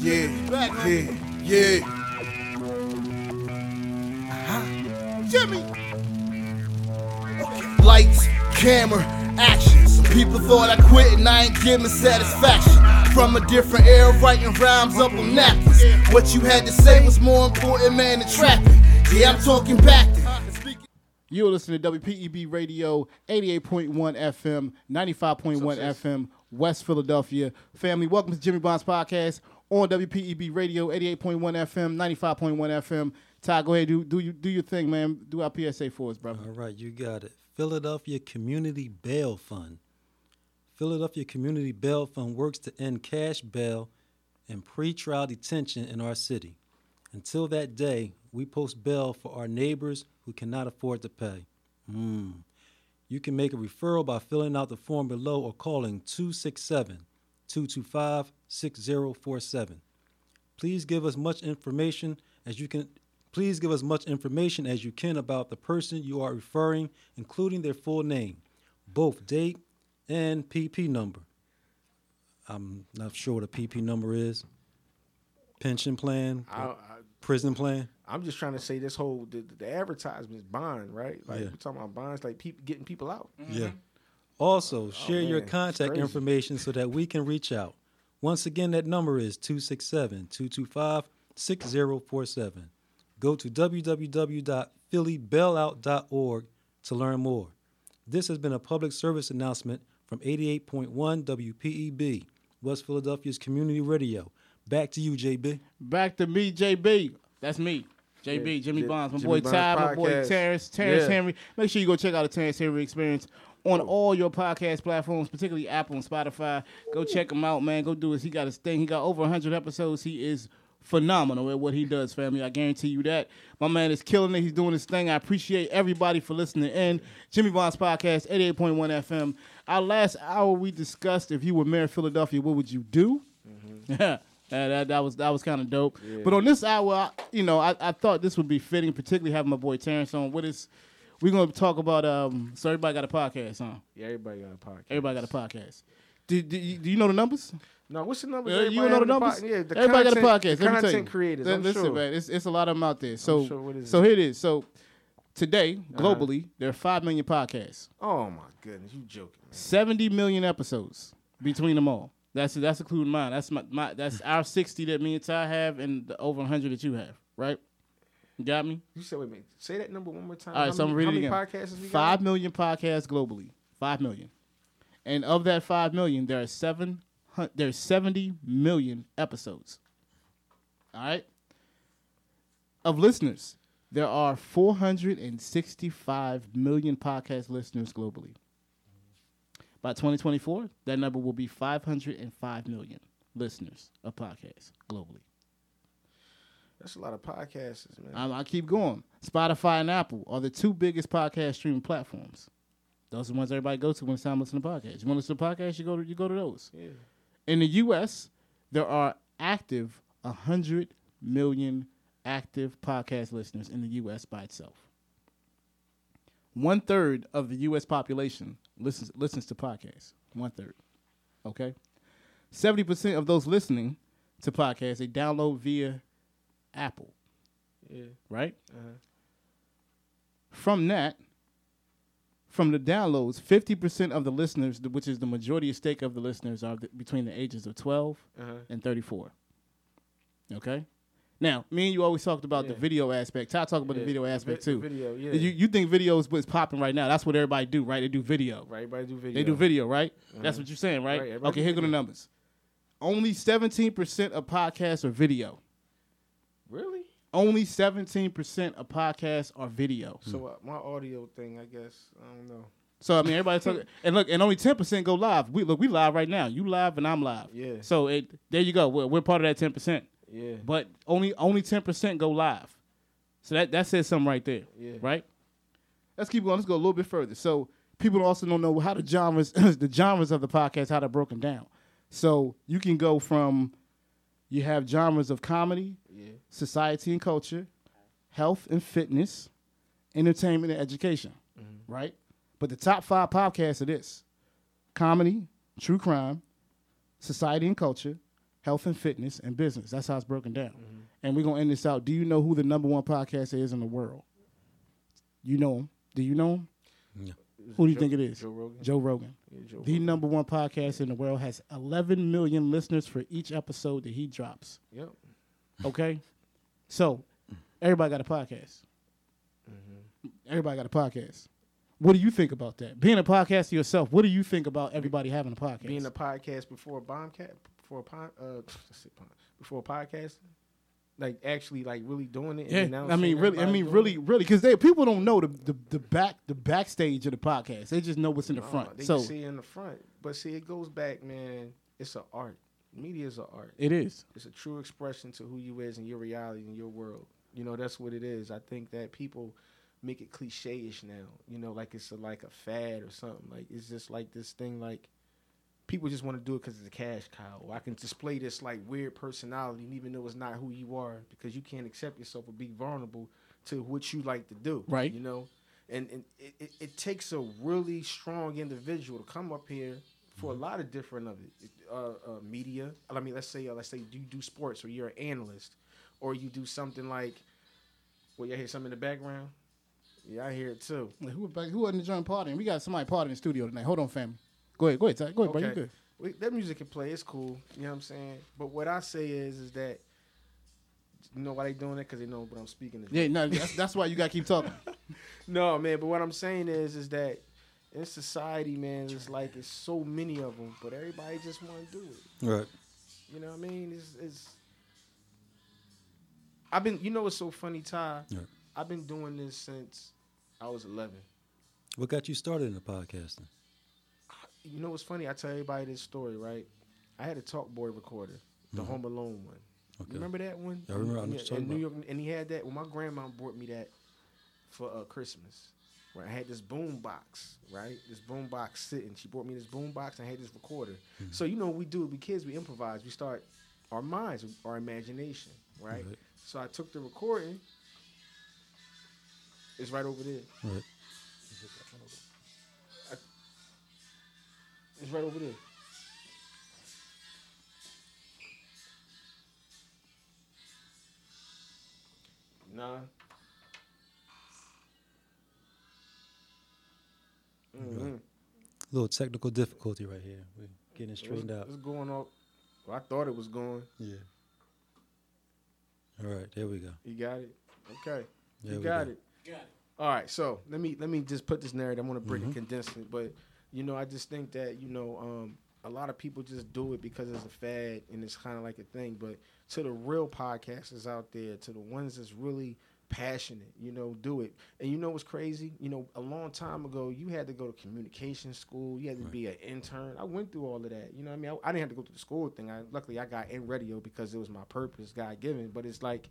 Yeah, yeah, yeah. Uh-huh. Jimmy. Lights, camera, action. Some people thought I quit and I ain't giving satisfaction. From a different era, writing rhymes up on napkins. What you had to say was more important, man, than trapping. Yeah, I'm talking back then. You're listening to WPEB Radio 88.1 FM, 95.1 FM, West Philadelphia. Family, welcome to Jimmy Bond's podcast on WPEB Radio 88.1 FM, 95.1 FM. Ty, go ahead, do, do, you, do your thing, man. Do our PSA for us, brother. All right, you got it. Philadelphia Community Bail Fund. Philadelphia Community Bail Fund works to end cash bail and pretrial detention in our city. Until that day, we post bail for our neighbors who cannot afford to pay. Mm. You can make a referral by filling out the form below or calling 267 225 6047. Please give us much information as you can please give us much information as you can about the person you are referring, including their full name, both date and PP number. I'm not sure what a PP number is. Pension plan, I, I, prison plan. I'm just trying to say this whole the, the advertisement is bond, right? Like Yeah. we're talking about bonds, like people getting people out. Yeah. Also, oh, share your contact information so that we can reach out. Once again, that number is 267 225 6047. Go to www.phillybailout.org to learn more. This has been a public service announcement from 88.1 WPEB, West Philadelphia's community radio. Back to you, JB. Back to me, JB. That's me. JB, Yeah, Jimmy J- Bonds, my Jimmy boy Bonds Ty, my boy podcast. Terrance, Terrance Yeah. Henry. Make sure you go check out the Terrance Henry Experience on all your podcast platforms, particularly Apple and Spotify. Go check him out, man. Go do his. He got his thing. He got over 100 episodes. He is phenomenal at what he does, family. I guarantee you that. My man is killing it. He's doing his thing. I appreciate everybody for listening in. Jimmy Bonds Podcast, 88.1 FM. Our last hour, we discussed if you were mayor of Philadelphia, what would you do? Mm-hmm. Yeah, that, that, that was that was kind of dope. But on this hour, I, you know, I, I thought this would be fitting, particularly having my boy Terrance on. What is we're gonna talk about? Um, so everybody got a podcast, huh? Yeah, everybody got a podcast. Everybody got a podcast. Do, do, you, do you know the numbers? No, what's the numbers? Uh, you know the numbers? po- yeah, the everybody content, got a podcast. The Let content creators. I'm Listen, sure. man, it's, it's a lot of them out there. So, sure. What is so here it is. So today, Uh-huh. globally, there are five million podcasts, Oh my goodness, you joking? Man. seventy million episodes between them all. That's that's including mine. That's my, my that's our sixty that me and Ty have, and the over hundred that you have. Right? You got me? You said wait a minute. Say that number one more time. All right, how so I'm reading how again. many podcasts we Five got? million podcasts globally. Five million, and of that five million, there are seven. There's seventy million episodes. All right. Of listeners, there are four hundred and sixty-five million podcast listeners globally. By 2024, that number will be 505 million listeners of podcasts globally. That's a lot of podcasts, man. I, I keep going. Spotify and Apple are the two biggest podcast streaming platforms. Those are the ones everybody go to when it's time to listen to podcasts. You want to listen to podcasts, you go to you go to those. yeah. In the U.S., there are active 100 million active podcast listeners in the U.S. by itself. One third of the U.S. population listens listens to podcasts. One third. Okay. Seventy percent of those listening to podcasts they download via Apple. Yeah. Right. Uh-huh. From that, from the downloads, fifty percent of the listeners, which is the majority of stake of the listeners, are th- between the ages of twelve Uh-huh. and thirty-four. Okay. Now, me and you always talked about the video aspect. Ty talk about Yeah, the video the aspect vi- too. video, yeah. You you think video is what's popping right now? That's what everybody do, right? They do video. Right, everybody do video. They do video, right? That's what you're saying, right? Right, okay, here go the numbers. Only seventeen percent of podcasts are video. Only seventeen percent of podcasts are video. So uh, my audio thing, I guess, I don't know. So I mean, everybody talk, and look, and only ten percent go live. We look, we live right now. You live and I'm live. Yeah. So it there you go. We're, we're part of that ten percent, Yeah. but only only ten percent go live. So that that says something right there. Yeah. Right. Let's keep going. Let's go a little bit further. So people also don't know how the genres the genres of the podcast how they're broken down. So you can go from you have genres of comedy, Yeah. society and culture, health and fitness, entertainment and education, right? But the top five podcasts are this comedy, true crime, society and culture, health and fitness, and business. That's how it's broken down. Mm-hmm. And we're gonna end this out. Do you know who the number one podcast is in the world? You know him. Do you know him? Yeah. Who do you Joe- think it is? Joe Rogan. Joe Rogan. Yeah, Joe The Rogan. number one podcast in the world has 11 million listeners for each episode that he drops. Yep. Okay, so everybody got a podcast. Mm-hmm. Everybody got a podcast. What do you think about that? Being a podcaster yourself, what do you think about everybody having a podcast? Being a podcast before a bombcat, before a pod, uh, let's say pod- before a podcast, like actually like really doing it. and yeah, I mean, really, I mean, really, it. really, because they people don't know the, the the back the backstage of the podcast. They just know what's in the front. They So see in the front, but see, it goes back, man. It's an art. Media is an art. it is. It's a true expression to who you is and your reality and your world. You know, that's what it is. I think that people make it cliche-ish now. You know, like it's a, like a fad or something. Like it's just like this thing. Like people just want to do it because it's a cash cow. Or I can display this like weird personality, and even though it's not who you are, because you can't accept yourself or be vulnerable to what you like to do. Right. You know, and and it, it, it takes a really strong individual to come up here for a lot of different of it. Uh, uh, media. I mean, let's say uh, let's say you do sports or you're an analyst, or you do something like. Well, you hear something in the background. Yeah, I hear it too. Like, who back, who wasn't join partying? We got somebody partying in the studio tonight. Hold on, family. Go ahead, go ahead, Ty. go ahead, bro. You good? We, that music can play. It's cool. You know what I'm saying? But what I say is, is that you know why they doing it? Because they know what I'm speaking. To Yeah, no, that's, that's why you gotta keep talking. No, man. But what I'm saying is, is that in society, man, it's like it's so many of them, but everybody just want to do it. Right. You know what I mean? It's, it's I've been. You know what's so funny, Ty? Yeah. I've been doing this since I was 11. What got you started in the podcasting? You know what's funny? I tell everybody this story, right? I had a Talkboy recorder, the Home Alone one. Okay. Remember that one? I remember. I In- in New about. York, and he had that. Well, my grandma bought me that for uh, Christmas. Where I had this boom box, right? This boom box sitting. She bought me this boom box and I had this recorder. Mm-hmm. So you know what we do? It. We kids, we improvise. We start our minds, our imagination, right? Right. So I took the recording. It's right over there. Right. It's right over there. Nah. Mm-hmm. little technical difficulty right here. We're getting it straightened out. It's going off. Well, I thought it was going. Yeah. All right, there we go. You got it. Okay. There you we got go. it. All right. So let me let me just put this narrative. I'm gonna bring Mm-hmm. it condense it, but you know, I just think that you know, um, a lot of people just do it because it's a fad and it's kind of like a thing. But to the real podcasters out there, to the ones that's really passionate, you know, do it. And you know what's crazy? You know, a long time ago, you had to go to communication school. You had to be an intern. I went through all of that. You know what I mean? I, I didn't have to go to the school thing. I luckily I got in radio because it was my purpose, God given. But it's like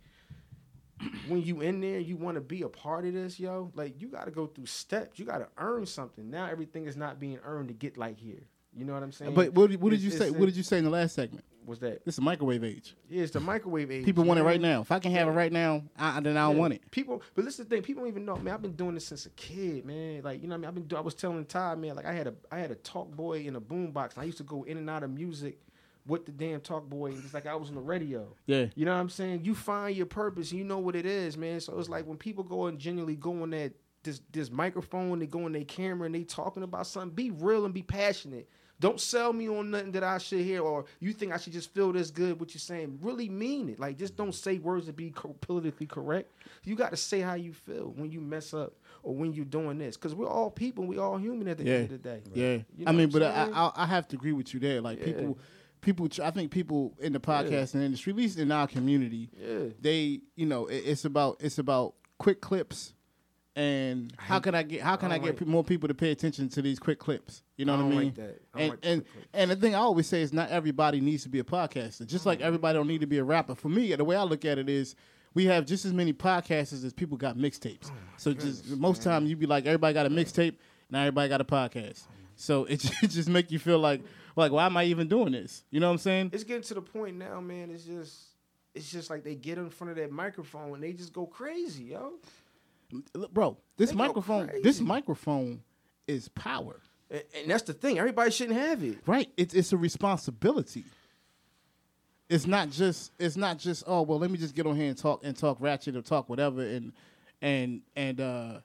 when you in there, you want to be a part of this, yo. Like you got to go through steps. You got to earn something. Now everything is not being earned to get like here. You know what I'm saying? But what, what did It's- you say? it's- What did you say in the last segment? Was that? This is microwave age. Yeah, it's the microwave age. People want it right now. If I can have it right now, I, then I don't Yeah. want it. People, but listen to the thing. People don't even know, man. I've been doing this since a kid, man. Like you know, what I mean, I've been. I was telling Ty, man. Like I had a, I had a talk boy in a boombox. And I used to go in and out of music with the damn talk boy. It's like I was on the radio. Yeah. You know what I'm saying? You find your purpose. You know what it is, man. So it's like when people go and genuinely go on that this this microphone, they go on their camera and they talking about something. Be real and be passionate. Don't sell me on nothing that I should hear or you think I should just feel this good what you're saying. Really mean it. Like just don't say words to be co- politically correct. You got to say how you feel when you mess up or when you're doing this because we're all people. We all human at the Yeah. end of the day. Yeah, You I mean, but I. I I have to agree with you there. Like Yeah. people, people. tr- I think people in the podcasting industry, at least in our community, Yeah. they, you know, it, it's about it's about quick clips, and how can I get how can I, don't get like- more people to pay attention to these quick clips? You know I what I mean? like that. I and like the and and the thing I always say is not everybody needs to be a podcaster. Just like mm-hmm. everybody don't need to be a rapper. For me, the way I look at it is. We have just as many podcasters as people got mixtapes. Oh so just most time you'd be like everybody got a mixtape, now everybody got a podcast. Oh so it, it just make you feel like like why am I even doing this? You know what I'm saying? it's getting to the point now, man. It's just, it's just like they get in front of that microphone and they just go crazy, yo. Look, Bro, this They microphone, this microphone is power. And, and that's the thing. Everybody shouldn't have it. Right? It's it's a responsibility. it's not just it's not just oh well let me just get on here and talk and talk ratchet or talk whatever and and and uh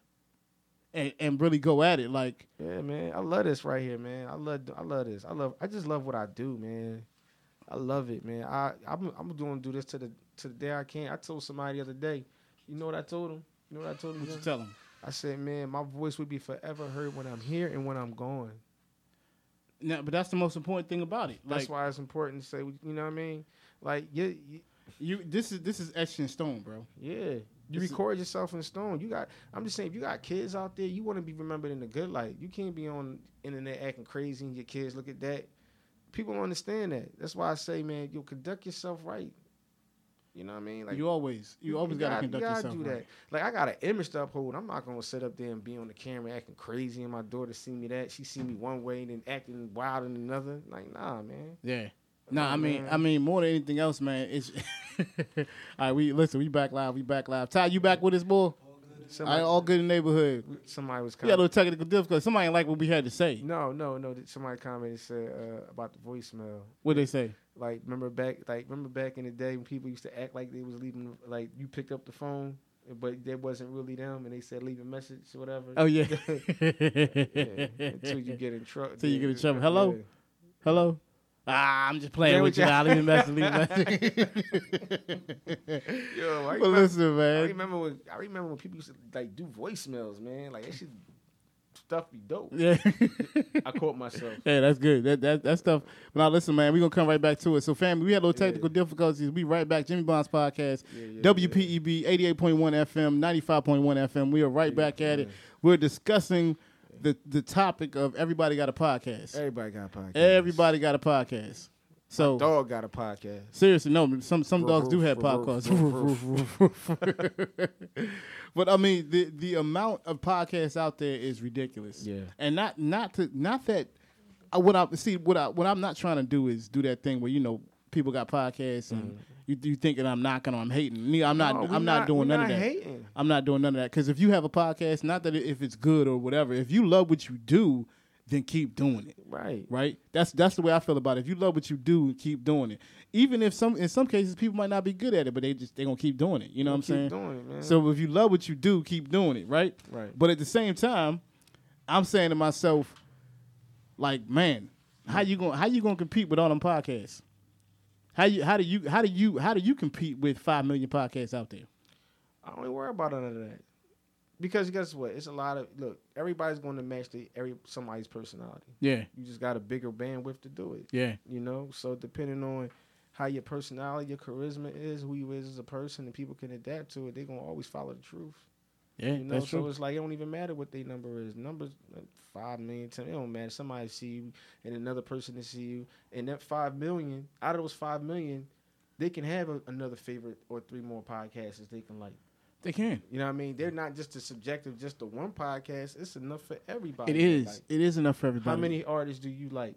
and, and really go at it like Yeah, man. I love this right here, man. I love I love this. I love I just love what I do, man. I love it, man. I I'm I'm going to do this to the to the day I can. I told somebody the other day. You know what I told him? You know what I told him? what you tell them I said, man, my voice would be forever heard when I'm here and when I'm gone. no, but that's the most important thing about it That's like why it's important to say, you know what I mean? Like, yeah, you, you this is this is etched in stone bro yeah. You This is- record yourself in stone. You got. I'm just saying, if you got kids out there, you want to be remembered in the good light. You can't be on internet acting crazy and your kids look at that. People don't understand that. That's why I say, man, you conduct yourself right. You know what I mean? Like you always you always gotta, conduct you gotta yourself do right. that. Like I got an image to uphold. I'm not gonna sit up there and be on the camera acting crazy, and my daughter see me that she see me one way and then acting wild in another. Like nah, man. Yeah. Nah, I mean, man. I mean, more than anything else, man. It's all right. We listen. We back live. We back live. Ty, you back with us, boy? Somebody, all good in the neighborhood. somebody was had a little technical difficulty. Somebody like what we had to say. No, no, no. Somebody commented said uh, about the voicemail. What they say? Like remember back, like remember back in the day when people used to act like they was leaving, like you picked up the phone, but that wasn't really them, and they said leave a message or whatever. Oh yeah. yeah, until you get in trouble. Until you get in trouble. Hello? Hello. Ah, I'm just playing Yeah, with you. I'll message. Leave a message. Yo, I but remember, listen, I man. remember when I remember when people used to like do voicemails, man. Like that shit, stuff be dope. Yeah. I caught myself. Yeah, that's good. That that that stuff. But now listen, man, we're gonna come right back to it. So family, we had a little technical difficulties. We right back. Jimmy Bond's podcast. Yeah, yeah, WPEB 88.1 FM, 95.1 FM. We are right back at it. We're discussing the the topic of everybody got a podcast. Everybody got a podcast. Everybody got a podcast. So dog got a podcast. seriously, no, some some Roof, dogs do have podcasts. roof, roof, but I mean, the the amount of podcasts out there is ridiculous. Yeah. and not not to not that. I, what I see, what I what I'm not trying to do is do that thing where you know people got podcasts and mm. You you thinking I'm knocking or I'm hating. Me, I'm not. No, I'm not, doing we none not of that. Hating. I'm not doing none of that because if you have a podcast, not that if it's good or whatever, if you love what you do, then keep doing it Right. right? That's that's the way I feel about it. If you love what you do, keep doing it. Even if some in some cases people might not be good at it, but they just they gonna keep doing it. You know what I'm Keep saying? doing it, man. So if you love what you do, keep doing it, right? Right. But at the same time, I'm saying to myself, like, man, how you gonna how you gonna compete with all them podcasts? How you how do you how do you how do you compete with five million podcasts out there? I don't even worry about none of that. Because guess what? It's a lot of look. Everybody's going to match the every somebody's personality. Yeah, You just got a bigger bandwidth to do it. yeah, You know. So depending on how your personality, your charisma is, who you is as a person, and people can adapt to it, they're gonna always follow the truth. Yeah. You know. so true. it's like it don't even matter what their number is. Numbers like five million, ten. It don't matter. Somebody see you, and another person to see you, and that five million out of those five million, they can have a, another favorite or three more podcasts they can like. They can. You know what I mean? They're not just a subjective, just the one podcast. It's enough for everybody. It is. Like, it is enough for everybody. how many artists do you like?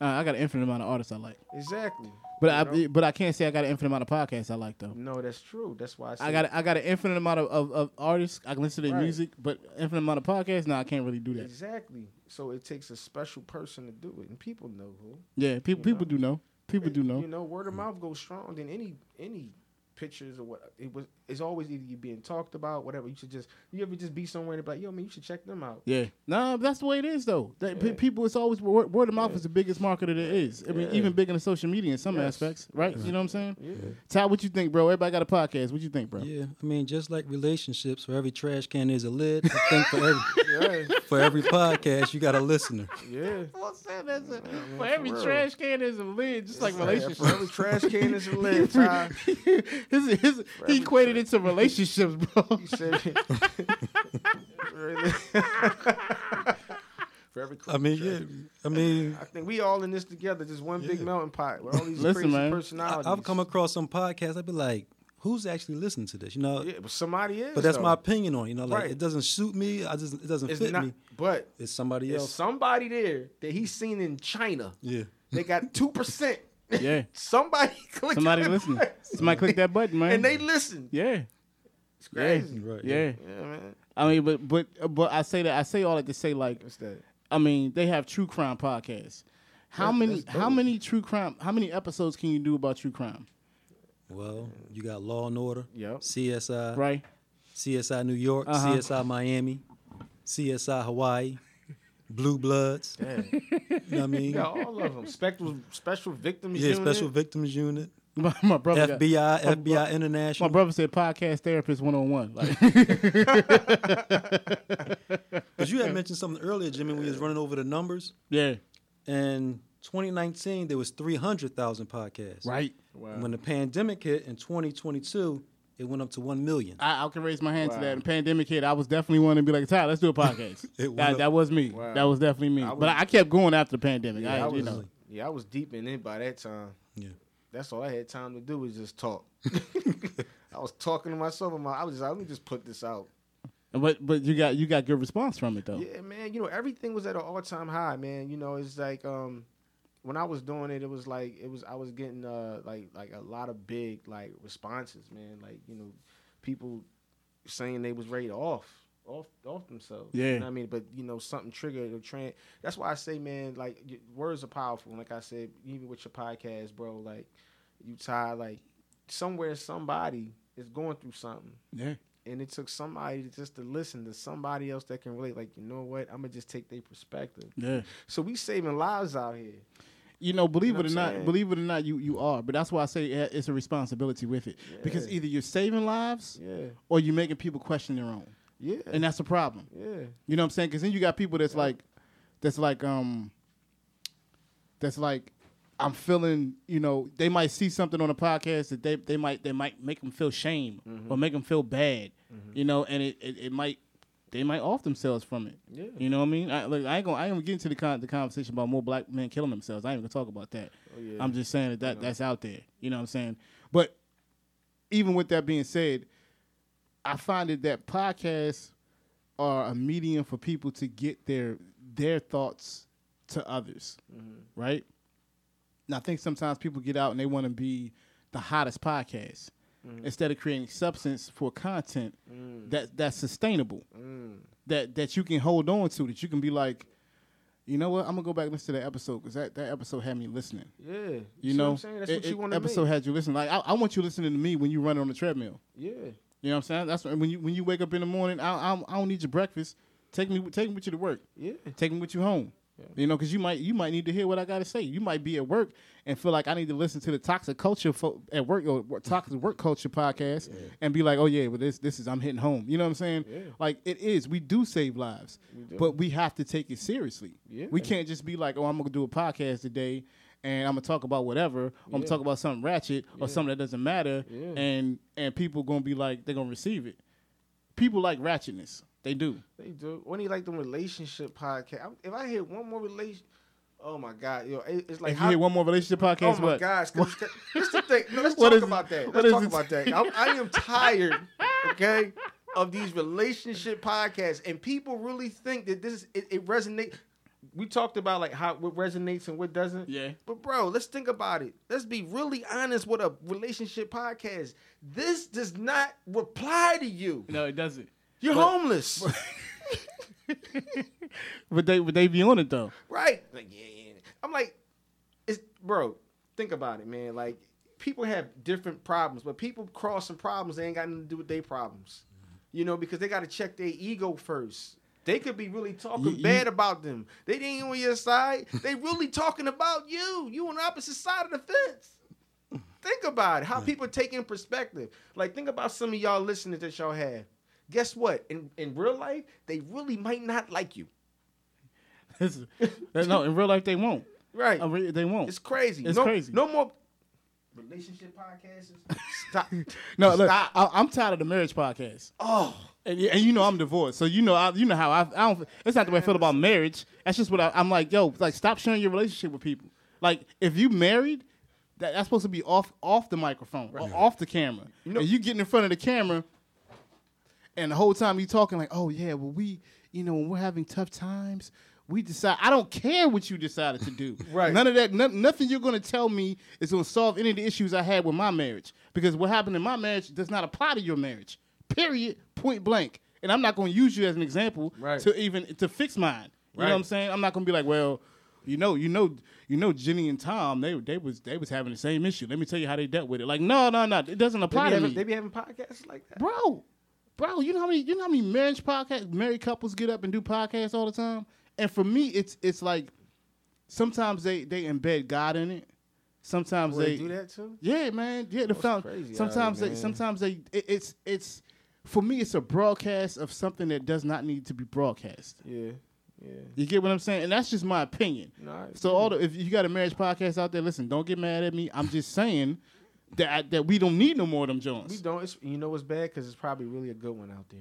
Uh, I got an infinite amount of artists I like, Exactly. but I know? but I can't say I got an infinite amount of podcasts I like though. no, that's true. That's why I, I got I got an infinite amount of, of, of artists. I can listen to their Right. music, but infinite amount of podcasts. No, I can't really do that. exactly. So it takes a special person to do it, and people know who. Yeah, people people know? do know. People do know. You know, word of mouth goes strong than any any pictures or what. It was. It's always either you being talked about, whatever. You should just. You ever just be somewhere and be like, yo, man, you should check them out. Yeah, no, that's the way it is though. That pe- Yeah. people, it's always word, word of mouth Yeah. is the biggest marketer there is. I mean, Yeah. even bigger than social media in some Yes. aspects, right? You know what I'm saying? Yeah. Ty, what you think, bro? Everybody got a podcast. What you think, bro? Yeah, I mean, just like relationships, for every trash can there's a lid. I think for every Yeah. for every podcast, you got a listener. Yeah. What's that? That's a, for every real. trash can is a lid, just like relationships. For every trash can is a lid. Ty. His, his, he equated it to relationships, bro. You said For every I mean, yeah, I mean, I think we all in this together, just one big Yeah. melting pot where all these Listen, crazy man. I, personalities. I've come across some podcasts. I'd be like, who's actually listening to this? You know, yeah, but somebody is. but that's though. my opinion on. it, You know, like Right. it doesn't suit me. I just it doesn't It's fit not, me. but It's somebody there's else. somebody there that he's seen in China. Yeah. They got two percent. Yeah. Somebody clicked Somebody that listen. button. Somebody click that button, man. and they listen. yeah, It's crazy. Right. yeah. Yeah, man. I mean, but but but I say that I say all that to say like What's that? I mean they have true crime podcasts. How That's- many that's how dope. many true crime how many episodes can you do about true crime? Well, you got Law and Order, Yep. CSI, Right? CSI New York, Uh-huh. CSI Miami, CSI Hawaii, Blue Bloods. Yeah. You know what I mean? Yeah, all of them. Special Special Victims Yeah, Unit. Special Victims Unit, My, my brother got- FBI, my FBI International. my brother said podcast therapist one on one. Like Because you had mentioned something earlier, Jimmy, when you was running over the numbers. Yeah. In 2019, there was 300,000 podcasts. Right. Wow. When the pandemic hit in 2022, it went up to 1 million. I, I can raise my hand to that. The pandemic hit, I was definitely wanting to be like, Ty, let's do a podcast. That, up- that was me. Wow. That was definitely me. I was- but I kept going after the pandemic. Yeah, I, I you was, know. yeah, I was deep in it by that time. Yeah. That's all I had time to do was just talk. I was talking to myself. I'm like, I was just, let me just put this out. But but you got you got good response from it though. Yeah, man. You know, everything was at an all time high, man. You know, it's like um when I was doing it, it was like it was I was getting uh like like a lot of big like responses, man. Like you know, people saying they was ready off off off themselves. Yeah. you know I mean. But you know, something triggered a trend. That's why I say, man, like words are powerful. Like I said, even with your podcast, bro, like you tie like somewhere somebody is going through something Yeah. and it took somebody just to listen to somebody else that can relate. Like, you know what? I'm gonna just take their perspective. Yeah. So we saving lives out here. You know, believe know it or not, saying? believe it or not, you you are. But that's why I say it's a responsibility with it. Because either you're saving lives Yeah, or you're making people question their own, yeah, and that's a problem. yeah, You know what I'm saying? Because then you got people that's like, that's like, um, that's like, I'm feeling. You know, they might see something on a podcast that they they might they might make them feel shame Mm-hmm. or make them feel bad. You know, and it, it, it might they might off themselves from it. Yeah. You know what I mean? I, look, I ain't gonna I ain't gonna get into the con- the conversation about more black men killing themselves. I ain't gonna talk about that. Oh, yeah. I'm just saying that, that that's out there. You know what I'm saying? But even with that being said, I find it that podcasts are a medium for people to get their their thoughts to others, mm-hmm. right? And I think sometimes people get out and they want to be the hottest podcast Mm. instead of creating substance for content mm. that that's sustainable, mm. that that you can hold on to, that you can be like, you know what, I'm gonna go back and listen to that episode because that, that episode had me listening. yeah. You know, what I'm saying? That's it- what you want to episode make. had you listening. Like I, I want you listening to me when you run on the treadmill. yeah, You know what I'm saying? That's when you when you wake up in the morning. I I, I don't need your breakfast. Take me take me with you to work. yeah, Take me with you home. Yeah. You know, because you might you might need to hear what I got to say. You might be at work and feel like I need to listen to the toxic culture fo- at work or toxic work culture podcast and be like, oh yeah, well this this is I'm hitting home. You know what I'm saying? Yeah. Like it is. We do save lives, do. but we have to take it seriously. Yeah. We can't just be like, oh, I'm gonna do a podcast today. And I'm gonna talk about whatever. I'm gonna talk about something ratchet or something that doesn't matter, Yeah. and and people gonna be like they're gonna receive it. People like ratchetness. They do. they do. When he like the relationship podcast, if I hear one more relation, oh my god, yo, it- it's like if you how- hear one more relationship podcast, Oh my what? gosh! Cause, cause, this the thing. No, let's talk about that. Let's talk about that. I'm, I am tired, okay, of these relationship podcasts, and people really think that this it, it resonates. We talked about like how what resonates and what doesn't. Yeah. But bro, let's think about it. Let's be really honest with a relationship podcast. This does not reply to you. No, it doesn't. You're But- homeless, But they would they be on it though. right? Like, yeah. I'm like, it's bro. Think about it, man. Like people have different problems, but people crossing problems they ain't got nothing to do with their problems. You know, because they got to check their ego first. They could be really talking You- you- bad about them. They ain't on your side. they really talking about you. You on the opposite side of the fence. Think about it. How people take in perspective. Like think about some of y'all listeners that y'all have. Guess what? In in real life, they really might not like you. No, in real life they won't. Right. Oh, I re- they won't. It's crazy. It's no, crazy. No more relationship podcasts. Stop. no, look, Stop. I, I'm tired of the marriage podcast. oh, And, and you know I'm divorced, so you know I, you know how I, I don't. It's not the way I feel about marriage. That's just what I, I'm like. Yo, like stop sharing your relationship with people. Like if you married, that, that's supposed to be off off the microphone or off the camera. You know- and you getting in front of the camera, and the whole time you talking like, oh yeah, well we, you know, when we're having tough times. We decide. I don't care what you decided to do. Right. None of that. no- nothing you're going to tell me is going to solve any of the issues I had with my marriage. Because what happened in my marriage does not apply to your marriage. Period. Point blank. And I'm not going to use you as an example Right. to even to fix mine. You know what I'm saying? I'm not going to be like, well, You know, you know, you know, Jenny and Tom, they they was they was having the same issue. Let me tell you how they dealt with it. Like, no, no, no, it doesn't apply to having, me, they be having podcasts like that. bro. Bro, you know how many you know how many marriage podcasts married couples get up and do podcasts all the time? And for me, it's it's like sometimes they they embed God in it. Sometimes they, they do that too? Yeah, man. Yeah, the crazy sometimes they man. sometimes they it, it's it's for me it's a broadcast of something that does not need to be broadcast. Yeah, yeah. You get what I'm saying? And that's just my opinion. No, So all the, if you got a marriage podcast out there, listen, don't get mad at me. I'm just saying that that we don't need no more of them We Jones. don't. It's, you know what's bad? Because it's probably really a good one out there,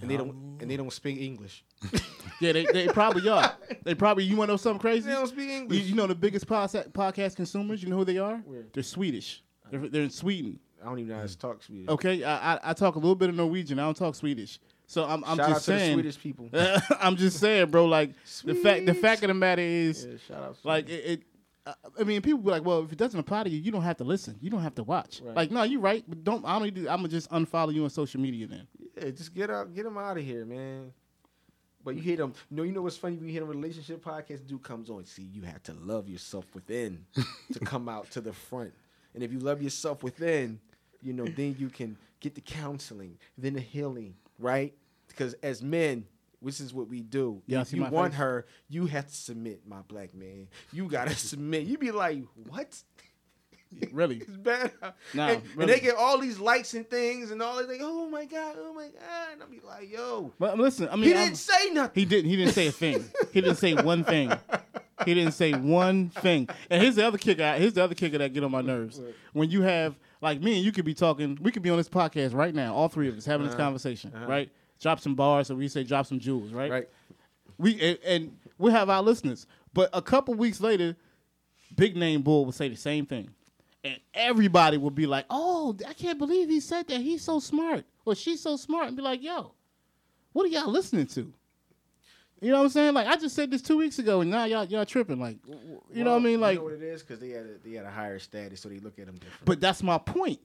and they don't. And they don't speak English. Yeah, they, they probably are. They probably you want to know something crazy? They don't speak You, English. you know the biggest podcast podcast consumers. You know who they are? Where? They're Swedish. They're, they're in Sweden. I don't even know how to talk Swedish. Okay, I, I I talk a little bit of Norwegian. I don't talk Swedish. So I'm I'm Shout out just to the saying. Swedish people. I'm just saying, bro. Like the fact the fact of the matter is, Yeah, shout out. like it. it uh, I mean, people be like, "Well, if it doesn't apply to you, you don't have to listen. You don't have to watch." Right. Like, no, you're right, but don't. I don't. Need to, I'm gonna just unfollow you on social media then. Yeah, just get out, get them out of here, man. But you hear them. You know, you know what's funny? When you hear a relationship podcast, dude comes on. See, you have to love yourself within to come out to the front. And if you love yourself within, you know, then you can get the counseling, then the healing, right? Because as men, which is what we do. Y'all if you want face? her, you have to submit, my black man. You gotta submit. You be like, what? Really? It's bad. Nah, and, and they get all these likes and things and all that. Like, oh my god, oh my god. And I'll be like, yo, But listen, I mean, he I'm- didn't say nothing. He didn't. He didn't say a thing. He didn't say one thing. He didn't say one thing. And here's the other kicker. Here's the other kicker that get on my nerves. When you have like me and you could be talking. We could be on this podcast right now, all three of us having this Uh-huh. conversation, Uh-huh. right? Drop some bars, or we say drop some jewels, right? right. We and, and we have our listeners. But a couple weeks later, Big Name Bull will say the same thing, and everybody will be like, "Oh, I can't believe he said that. He's so smart, or she's so smart," and be like, "Yo, what are y'all listening to?" You know what I'm saying? Like I just said this two weeks ago, and now y'all y'all tripping. Like, you know what I mean? Like, you know what it is? Because they had a, they had a higher status, so they look at them different. but that's my point.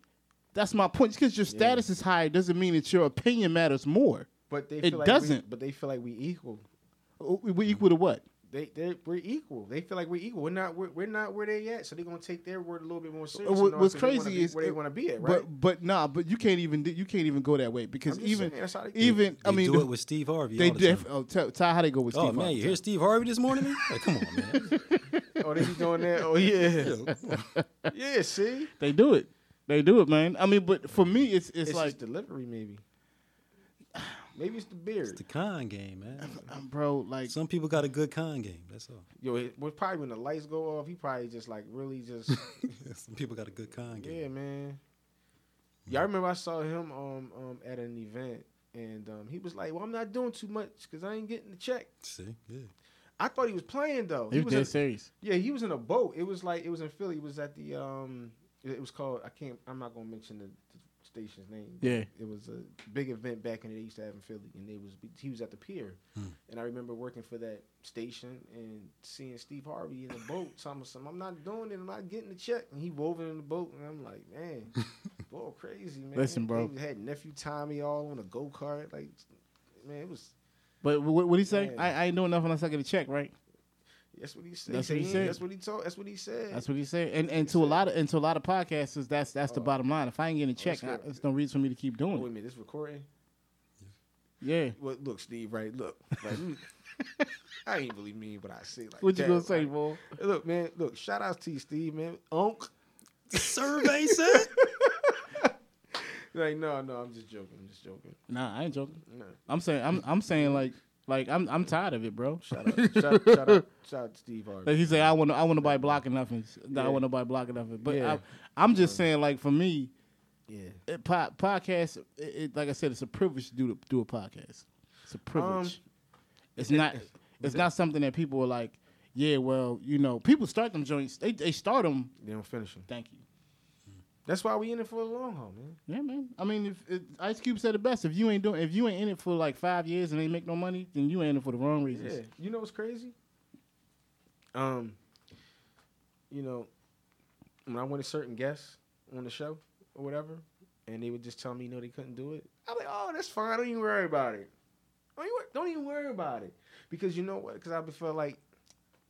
That's my point. Just Because your status is higher doesn't mean that your opinion matters more. but they it feel like doesn't. We, but they feel like we equal. We we equal to what? They they we're equal. They feel like we're equal. We're not we're, we're not where they at. So they're gonna take their word a little bit more serious. What- and all, what's 'cause crazy be is where they want to be at, right? But but nah, but you can't even do- you can't even go that way because even saying, that's how they do even I They mean do the- it with Steve Harvey. they all the def- oh tell, tell how they go with oh, Steve. Oh man, Harvey. you hear Steve Harvey this morning? Man? Like, come on, man. oh, they be doing that. Oh yeah, yeah. See, They do it. They do it, man. I mean, but for me, it's it's, it's like, just delivery, maybe. Maybe it's the beard. It's the con game, man. um, bro, like Some people got a good con game. That's all. Yo, it was probably when the lights go off. He probably just like really just Some people got a good con game. yeah, man. Yeah, I remember I saw him um um at an event and um he was like, "Well, I'm not doing too much because I ain't getting the check." See, yeah. I thought he was playing though. he was dead in, serious. yeah, he was in a boat. It was like it was in Philly. It was at the um it was called I can't I'm not gonna mention the, the station's name. Yeah. It was a big event back in the East have in Philly, and they was he was at the pier, hmm. and I remember working for that station and seeing Steve Harvey in the boat. So I'm, I'm not doing it. I'm not getting the check, and he woven in the boat, and I'm like, man, boy, crazy man. Listen, bro. They had nephew Tommy all on a go kart, like, man, it was. But what what he say? Man. I, I ain't doing nothing unless I get a check, right? That's what he said. That's what he said. That's what he told. That's what he said. That's what he said. And and to a lot of and to a lot of podcasters, that's that's the Oh. bottom line. If I ain't getting a Oh, check, that's I, good. there's no reason for me to keep Oh, doing wait a minute, this recording. Yeah. Well, look, Steve, right? Look, like, I ain't really mean what I say. Like What you gonna say, right? boy? Look, man. Look, shout outs to you, Steve, man. Unc. Survey said. Like, no, no, I'm just joking. I'm just joking. Nah, I ain't joking. No. I'm saying I'm I'm saying like like I'm I'm tired of it, bro. Shout out, shout, shout out, shout out to Steve Harvey. Like he said, I want to I want nobody blocking nothing. I Yeah. want nobody blocking nothing. But Yeah. I, I'm just saying, like for me, Yeah. it, po- podcast. It, it, like I said, it's a privilege to do the, do a podcast. It's a um, privilege. it's it- not. It's not something that people are like. Yeah, well, you know, people start them joints. They they start them. They don't finish them. Thank you. That's why we in it for the long haul, man. Yeah, man. I mean, if, if Ice Cube said it best, if you ain't doing, if you ain't in it for like five years and ain't make no money, then you ain't in it for the wrong reasons. Yeah. You know what's crazy? Um, you know, when I went to certain guests on the show or whatever, and they would just tell me, you know, they couldn't do it. I'm like, oh, that's fine. Don't even worry about it. Don't even, don't even worry about it. Because you know what? Because I feel like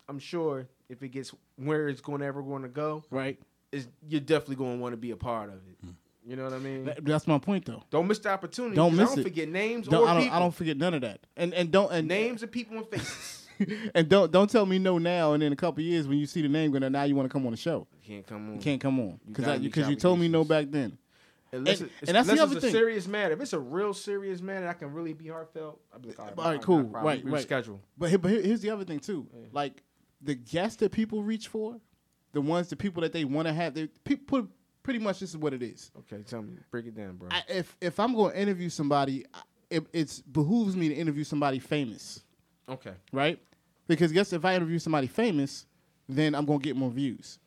I'm sure if it gets where it's going ever going to go, Right. Is you're definitely going to want to be a part of it. Hmm. You know what I mean? That- that's my point, though. don't miss the opportunity. Don't 'cause miss I don't it. forget names Don't, or I don't. people. I don't forget none of that. And and don't and names of people and faces. and don't don't tell me no now. And in a couple years, when you see the name, gonna now you want to come on the show. You can't come on. You can't come on because gotta because you told me no back then. Unless, And- it's, and that's the other it's a thing. serious matter. If it's a real serious matter, I can really be heartfelt. I'll be like, all right, All right, cool. no problem. Right, right. Reschedule. But here, but here's the other thing too. Like the guests that people reach for, the ones, the people that they want to have, they people pretty much this is what it is. Okay, tell me, break it down, bro. I, if if I'm going to interview somebody, it it's behooves me to interview somebody famous, okay, right? Because guess if I interview somebody famous, then I'm gonna get more views.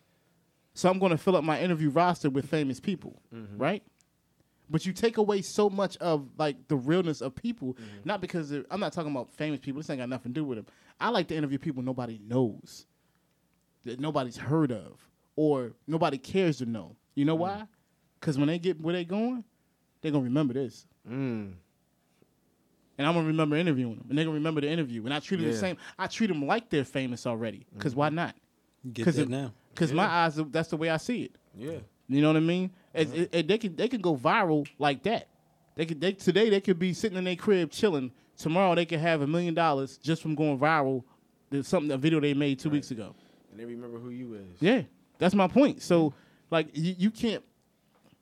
So I'm gonna fill up my interview roster with famous people, mm-hmm. right? But you take away so much of like the realness of people, mm-hmm. not because I'm not talking about famous people. This ain't got nothing to do with them. I like to interview people nobody knows, that nobody's heard of, or nobody cares to know. You know why? Because when they get where they going, they're gonna remember this, mm. and I'm gonna remember interviewing them, and they're gonna remember the interview. And I treat them the same. I treat them like they're famous already. Because why not? You get 'Cause that it- now. Because my eyes, that's the way I see it. yeah, You know what I mean? It's- it- it- they can they can go viral like that. They could they today they could be sitting in their crib chilling. Tomorrow they could have a million dollars just from going viral. There's something a video they made two weeks ago. And they remember who you is. Yeah, that's my point. So like you, you can't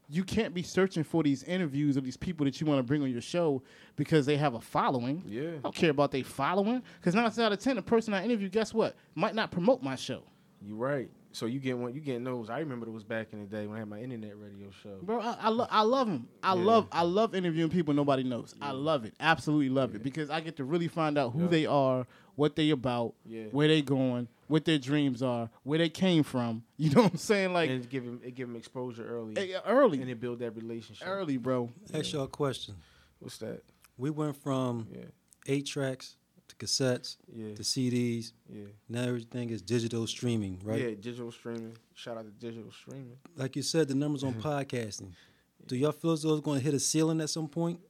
you can't be searching for these interviews of these people that you want to bring on your show because they have a following. Yeah. I don't care about they following because nine out of ten, the person I interview, guess what, might not promote my show. You're right. So you get one. You getting those. I remember it was back in the day when I had my internet radio show. Bro, I, I, lo- I love them. I Yeah. love I love interviewing people nobody knows. I love it. Absolutely love it because I get to really find out who Yeah. they are, what they about, Yeah. where they going, what their dreams are, where they came from. You know what I'm saying? Like and it give them it give him exposure early, eh, early, and it build that relationship. early, bro. Ask y'all a question. What's that? We went from Yeah, eight tracks to cassettes yeah, to CDs. yeah, Now everything is digital streaming, right? yeah. Digital streaming. Shout out to digital streaming. Like you said, the numbers on podcasting. Do y'all feel as though it's going to hit a ceiling at some point?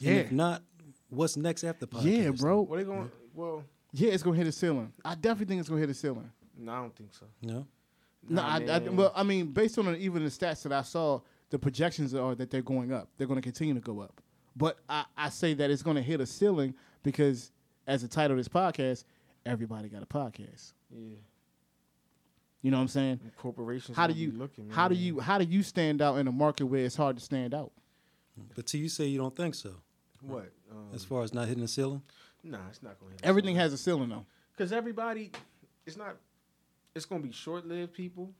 And Yeah. if not, what's next after podcasting? Yeah, bro. What are they going? Well, Yeah, it's gonna hit a ceiling. I definitely think it's gonna hit a ceiling. no, I don't think so. No. No, I, I, well, I mean, based on even the stats that I saw, the projections are that they're going up. They're going to continue to go up. But I, I say that it's going to hit a ceiling because, as the title of this podcast, everybody got a podcast. yeah. You know what I'm saying? Corporations. How do you looking? how do you how do you stand out in a market where it's hard to stand out? But T, you say you don't think so, what? Um, as far as not hitting the ceiling? nah, it's not going. to Everything has a ceiling though. because everybody, it's not. It's gonna be short-lived people.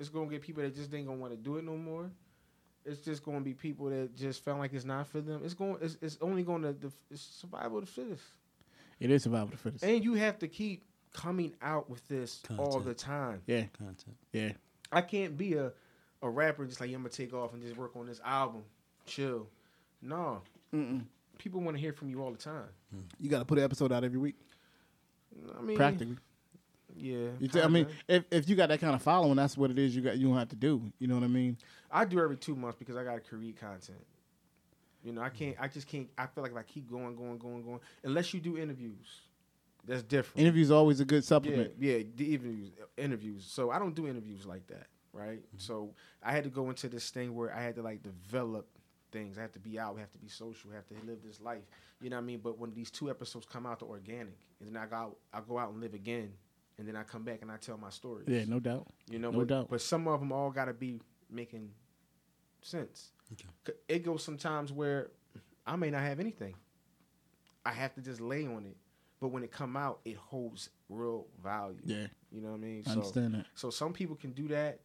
It's gonna get people that just ain't gonna want to do it no more. It's just gonna be people that just felt like it's not for them. It's going. It's, it's only gonna. def- It's survival of the fittest. It is survival of the fittest. And you have to keep coming out with this all the time. Yeah, Content. yeah. I can't be a, a rapper just like I'm gonna take off and just work on this album, chill. No, Mm-mm. people want to hear from you all the time. Mm. You got to put an episode out every week, I mean, practically. Yeah. You t- I mean, if if you got that kind of following, that's what it is. You got you don't have to do. You know what I mean? I do every two months because I got to create content. You know, I can't. I just can't. I feel like if I keep going, going, going, going, unless you do interviews, that's different. Interviews are always a good supplement. yeah, yeah the interviews, interviews. So I don't do interviews like that, right? Mm-hmm. So I had to go into this thing where I had to like develop things. I have to be out, have to be social, have to live this life. You know what I mean? But when these two episodes come out, they're organic, and then I go, out, I go out and live again, and then I come back and I tell my stories. Yeah, no doubt. You know, No but, doubt. but some of them all got to be making sense. Okay. It goes sometimes where I may not have anything. I have to just lay on it. But when it come out, it holds real value. Yeah, You know what I mean? I understand that. So some people can do that,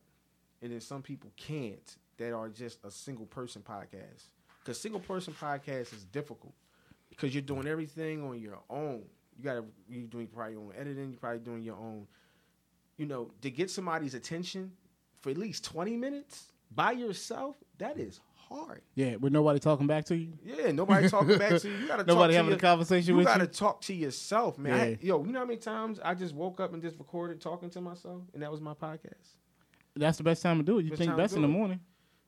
and then some people can't. That are just a single person podcast. Because single person podcast is difficult because you're doing everything on your own. You gotta you're doing probably your own editing. You're probably doing your own. You know, to get somebody's attention for at least 20 minutes by yourself, that is hard. Yeah, with nobody talking back to you. Yeah, nobody talking back to you. You gotta Nobody talk having to a conversation you with you. You gotta talk to yourself, man. I- yo, you know how many times I just woke up and just recorded talking to myself, and that was my podcast. That's the best time to do it. You Best think best in the morning.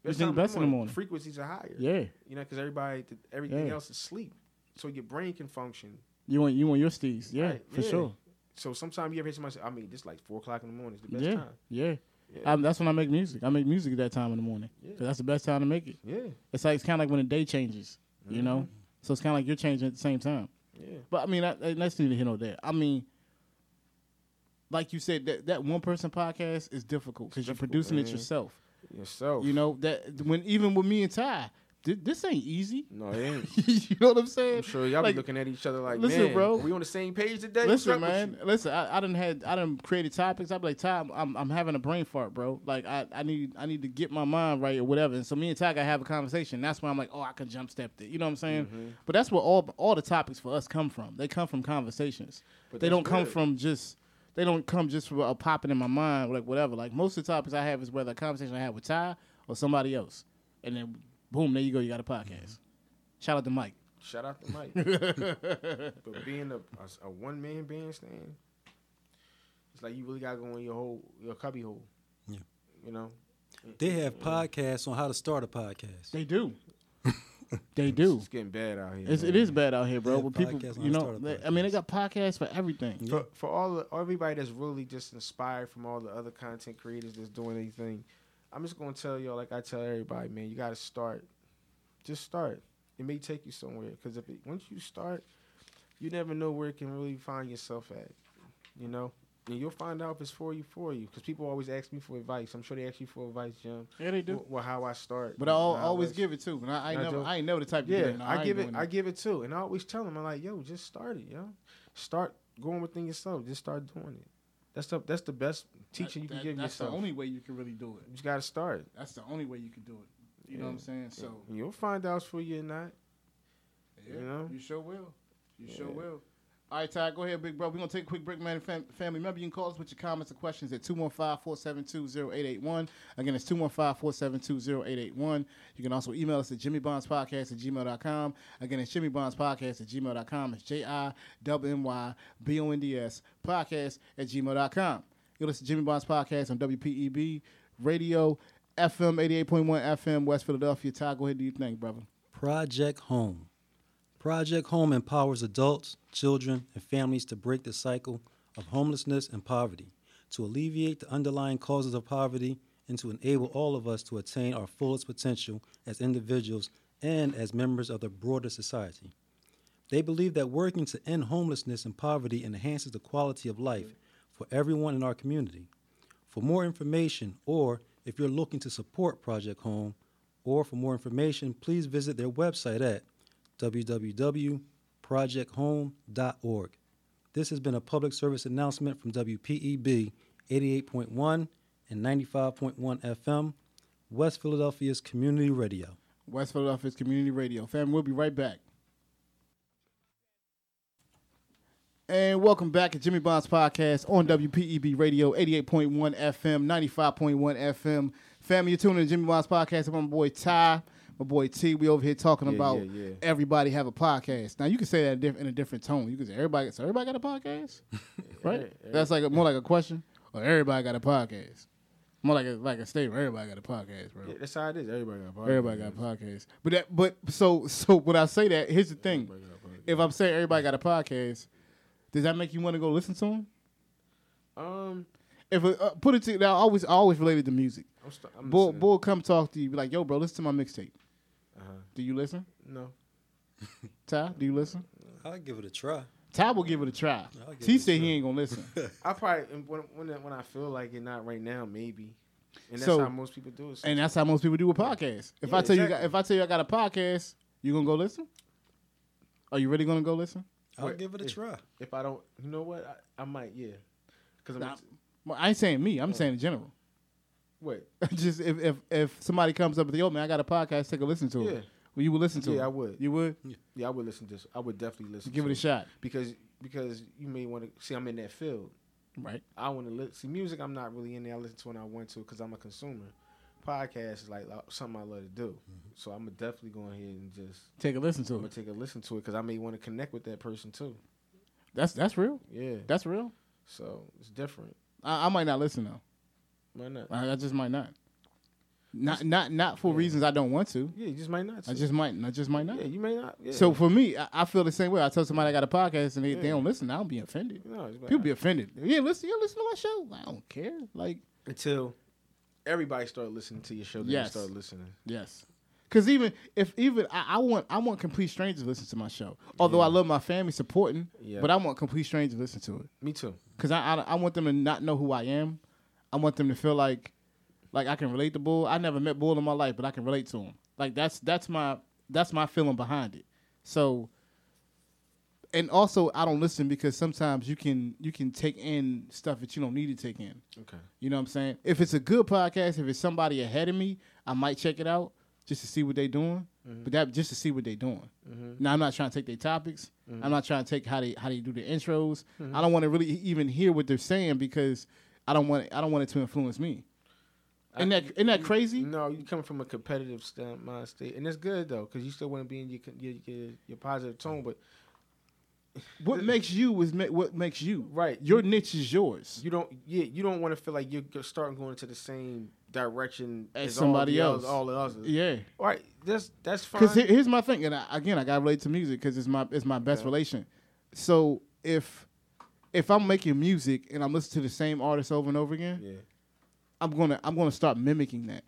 You Best think best in the morning. Frequencies are higher. Yeah, You know, because everybody, everything Yeah. else is sleep, so your brain can function. you want you want your steez. Yeah, Right, for yeah. sure. So sometimes you ever hear somebody say, I mean, this like four o'clock in the morning is the best yeah, time. yeah. Yeah. Um, that's when I make music. I make music at that time in the morning. Yeah. 'Cause that's the best time to make it. Yeah, It's like it's kind of like when the day changes, you know. So it's kind of like you're changing at the same time. yeah. But I mean, that, that- that's neither here nor there. I mean, like you said, that that one person podcast is difficult because you're producing it yourself. Yourself. You know that when even with me and Ty, this ain't easy. No, it ain't. you know what I'm saying? I'm sure y'all Like, be looking at each other like, listen, man, bro. we on the same page today? Listen, What's up with man. Listen, I, I done had I didn't created topics. I'm like, Ty, I'm, I'm having a brain fart, bro. Like I, I need I need to get my mind right or whatever. And so me and Ty gotta have a conversation. That's why I'm like, oh, I can jump step it. You know what I'm saying? Mm-hmm. But that's where all all the topics for us come from. They come from conversations. But they don't come from just they don't come just from a popping in my mind, like whatever. Like most of the topics I have is whether a conversation I have with Ty or somebody else. And then boom, there you go, you got a podcast. Mm-hmm. Shout out to Mike. Shout out to Mike. but being a, a, a one man bandstand, it's like you really gotta go in your whole your cubby hole. Yeah. You know. They have podcasts on how to start a podcast. They do. they do. It's getting bad out here. It's, it man. is bad out here, bro. Yeah, With people, you know, they- I mean, they got podcasts for everything. For, for all the, everybody that's really just inspired from all the other content creators that's doing anything, I'm just gonna tell y'all like I tell everybody, man, you gotta start. Just start. It may take you somewhere because if it, once you start, you never know where it can really find yourself at. You know, and you'll find out if it's for you for you. Because people always ask me for advice. I'm sure they ask you for advice, Jim. Yeah, they do. Well, well, how I start. But I al- how always give it too. And I, I ain't I never. I ain't never the type. To Yeah. No, I ain't give it. I give it too, and I always tell them, I'm like, yo, just start it, yo. Start going within yourself. Just start doing it. That's the that's the best teaching you That- can give That's yourself. That's the only way you can really do it. you just gotta start. That's the only way you can do it. You know what I'm saying? So And you'll find out for you or not. yeah, You know? you sure will. You sure will. All right, Ty, go ahead, big bro. We're going to take a quick break, man. Fam- family, remember, you can call us with your comments or questions at 215-472-0881. Again, it's 215-472-0881. You can also email us at jimmybondspodcast at gmail.com. Again, it's jimmybondspodcast at gmail.com. It's J-I-W-M-Y-B-O-N-D-S podcast at gmail.com. You listen to Jimmy Bond's podcast on WPEB Radio, FM 88.1 FM, West Philadelphia. Ty, go ahead do your thing, brother. Project Home. Project Home empowers adults, children, and families to break the cycle of homelessness and poverty, to alleviate the underlying causes of poverty, and to enable all of us to attain our fullest potential as individuals and as members of the broader society. They believe that working to end homelessness and poverty enhances the quality of life for everyone in our community. For more information, or if you're looking to support Project Home, or for more information, please visit their website at www.projecthome.org. This has been a public service announcement from WPEB 88.1 and 95.1 FM, West Philadelphia's community radio. West Philadelphia's Community Radio. Fam, we'll be right back. And welcome back to Jimmy Bond's podcast on WPEB Radio, 88.1 FM, 95.1 FM. Family, you're tuning in to Jimmy Bond's podcast. I'm my boy Ty, my boy T. We over here talking Yeah, about yeah, yeah. everybody have a podcast. Now, you can say that in a diff- in a different tone. You can say everybody, so everybody got a podcast? right? That's like a, more like a question. Or everybody got a podcast. More like a, like a statement. Everybody got a podcast, bro. That's how it is. Everybody got a podcast. Everybody got a podcast. But that but so so when I say that, here's the thing. Everybody got a podcast. If I'm saying everybody got a podcast, does that make you want to go listen to them? Um, If uh, put it to now, I always I always related to music. I'm, st- I'm Bull. Bull come talk to you, be like, "Yo, bro, listen to my mixtape." Uh-huh. Do you listen? No. Ty, do you listen? I'll give it a try. Ty will give it a try. I'll T said he ain't gonna listen. I probably when when when I feel like it, not right now, maybe. And that's So- how most people do it. and that's how most people do a podcast. If Yeah, I tell you, exactly. if I tell you I got a podcast, you gonna go listen? Are you really gonna go listen? I'll Wait, give it a yeah. try. if I don't, you know what? I, I might, yeah. Because I'm Nah. Well, I ain't saying me. I'm saying in general. Wait. Just if, if if somebody comes up with the yo man, I got a podcast, take a listen to Yeah. it. Well, you would listen to it. Yeah, I would. You would Yeah, I would listen to this. I would definitely listen. give to it Give it a shot, because because you may want to see. I'm in that field. right? I want to listen. See, music. I'm not really in there. I listen to when I want to because I'm a consumer. Podcast is like uh, something I love to do. Mm-hmm. So I'm gonna definitely go ahead and just Take a listen I'm to it. take a listen to it because I may want to connect with that person too. That's that's real. Yeah. That's real. so it's different. I, I might not listen though. Why not? I, I just might not. Not not not for reasons I don't want to. Yeah, you just might not. I just might. I just might not. yeah, you may not. Yeah. So for me, I, I feel the same way. I tell somebody I got a podcast and they, they don't listen. I don't be offended. no, People be offended. Yeah, listen. Yeah, listen to my show. I don't care. Like until everybody start listening to your show. Then Yes. you start listening. yes, because even if even I, I want I want complete strangers to listen to my show. Although I love my family supporting, Yeah. but I want complete strangers to listen to it. Me too. Cause I, I I want them to not know who I am. I want them to feel like like I can relate to Bull. I never met Bull in my life, but I can relate to him. Like that's that's my that's my feeling behind it. So and also I don't listen because sometimes you can you can take in stuff that you don't need to take in. Okay. You know what I'm saying? If it's a good podcast, if it's somebody ahead of me, I might check it out just to see what they're doing. Mm-hmm. But that just to see what they're doing. Mm-hmm. Now I'm not trying to take their topics. I'm mm-hmm. not trying to take how they how they do the intros. I don't want to really even hear what they're saying because I don't want it, I don't want it to influence me. Isn't that isn't that crazy? No, you come from a competitive stand, mind state, and it's good though, because you still want to be in your, your your your positive tone. But What makes you is ma- what makes you. Right. Your niche is yours. you don't, yeah, you don't want to feel like you're starting going into the same direction As all somebody the else. all the others. Yeah. All right, that's that's fine. Because here's my thing, and I, again, I gotta relate to music because it's my it's my best Okay. relation. So if if I'm making music and I'm listening to the same artist over and over again, yeah, I'm gonna I'm gonna start mimicking that.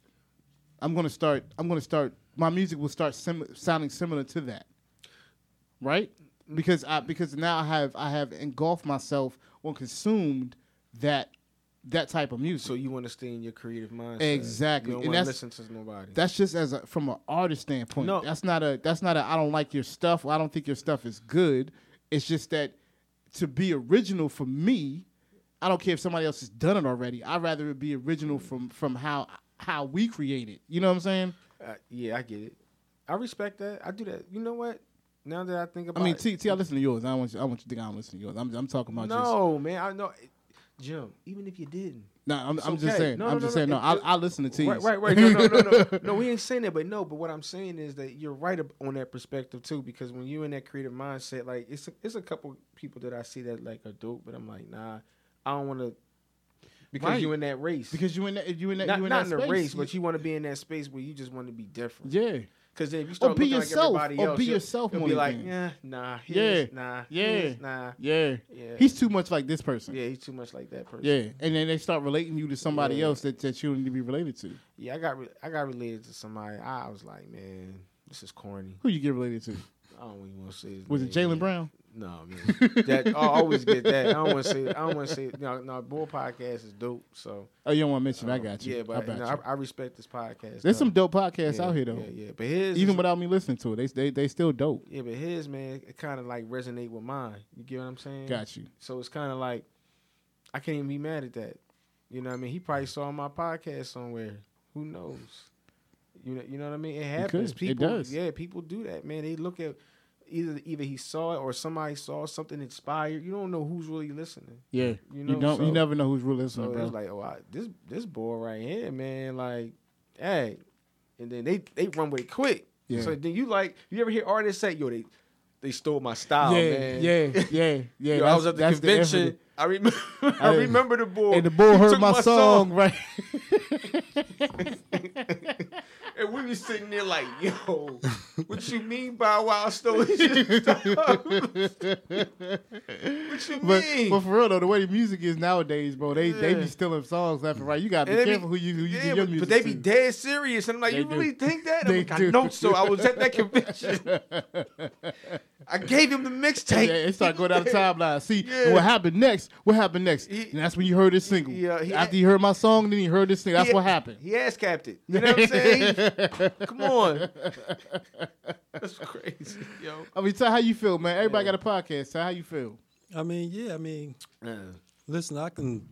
I'm gonna start I'm gonna start my music will start sim- sounding similar to that, right? Because I because now I have I have engulfed myself or consumed that that type of music. so you want to stay in your creative mindset. Exactly, You don't and that's- listen to nobody. That's just as a from an artist standpoint. No. That's not a that's not a I don't like your stuff. Or I don't think your stuff is good. It's just that to be original for me, I don't care if somebody else has done it already. I'd rather it be original from from how how we create it. You know what I'm saying? Uh, yeah, I get it. I respect that. I do that. You know what? Now that I think about, it. I mean, T, T, I listen to yours. I don't want you, I want you to think I don't listen to yours. I'm, I'm talking about just. no, man, I know, Jim. Even if you didn't, No, I'm, I'm just saying. No, I'm no, just no, saying. no. I, I listen to T. Right, right, right. No, no, no, no. No, we ain't saying that, but no. But what I'm saying is that you're right on that perspective too, because when you're in that creative mindset, like it's a, it's a couple people that I see that like are dope, but I'm like, nah, I don't want to. Because Right. you're in that race. because you in that you in that not, you in not that in the race, but you want to be in that space where you just want to be different. yeah, Because if you start be looking yourself, like or else, be you'll- yourself You'll more be like, yeah, nah, Yeah. nah, Yeah. nah, yeah. yeah. He's too much like this person. yeah, he's too much like that person. Yeah, and then they start relating you to somebody Yeah. else that, that you don't need to be related to. yeah. I got re- I got related to somebody. I was like, man, this is corny. Who you get related to? I don't even want to say. His Was it Jalen. Brown? No, man. that I always get that. I don't want to say. I don't want to say. No, no. Bull podcast is dope. So Oh, you don't want to mention? it. I um, got you. Yeah, but I, got no, you. I, I respect this podcast. There's though. some dope podcasts yeah, out here though. Yeah, yeah. But his Even is- without me listening to it, they they they still dope. yeah, but his man, it kind of like resonate with mine. You get what I'm saying? Got you. So it's kind of like I can't even be mad at that. You know what I mean? He probably saw my podcast somewhere. Who knows? You know, you know what I mean? It happens. could. It People, does. Yeah, people do that, man. They look at either either he saw it or somebody saw something inspired. You don't know who's really listening. Yeah, You you, know, don't. so- you never know who's really So listening, bro. it's like, oh, I, this this boy right here, man, like, hey, and then they they run with it quick. Yeah. So then you like, you ever hear artists say, yo, they they stole my style, yeah, man. yeah, yeah, yeah. Yo, I was at the convention. evidence. I remember. I remember the boy. and the bull He heard took my, song, right? we was sitting there like, "Yo, what you mean by Wow stole his stuff? what you But, mean?" but for real though, the way the music is nowadays, bro, they they be stealing songs left and right. You gotta be be- careful who you who you yeah, give your but, music but they be to. dead serious, and I'm like, They "You do. really think that?" I'm like, do. "I know." So I was at that convention. I gave him the mixtape. Yeah, it started going down the timeline. See Yeah. what happened next? What happened next? He- and that's when you heard this single. Yeah, he- After you heard my song, then you heard this thing. That's He- what happened. He ass capped it. You know what I'm saying? Come on. That's crazy, yo. I mean, tell how you feel, man. Everybody got a podcast. Tell how you feel. I mean, yeah, I mean, listen, I can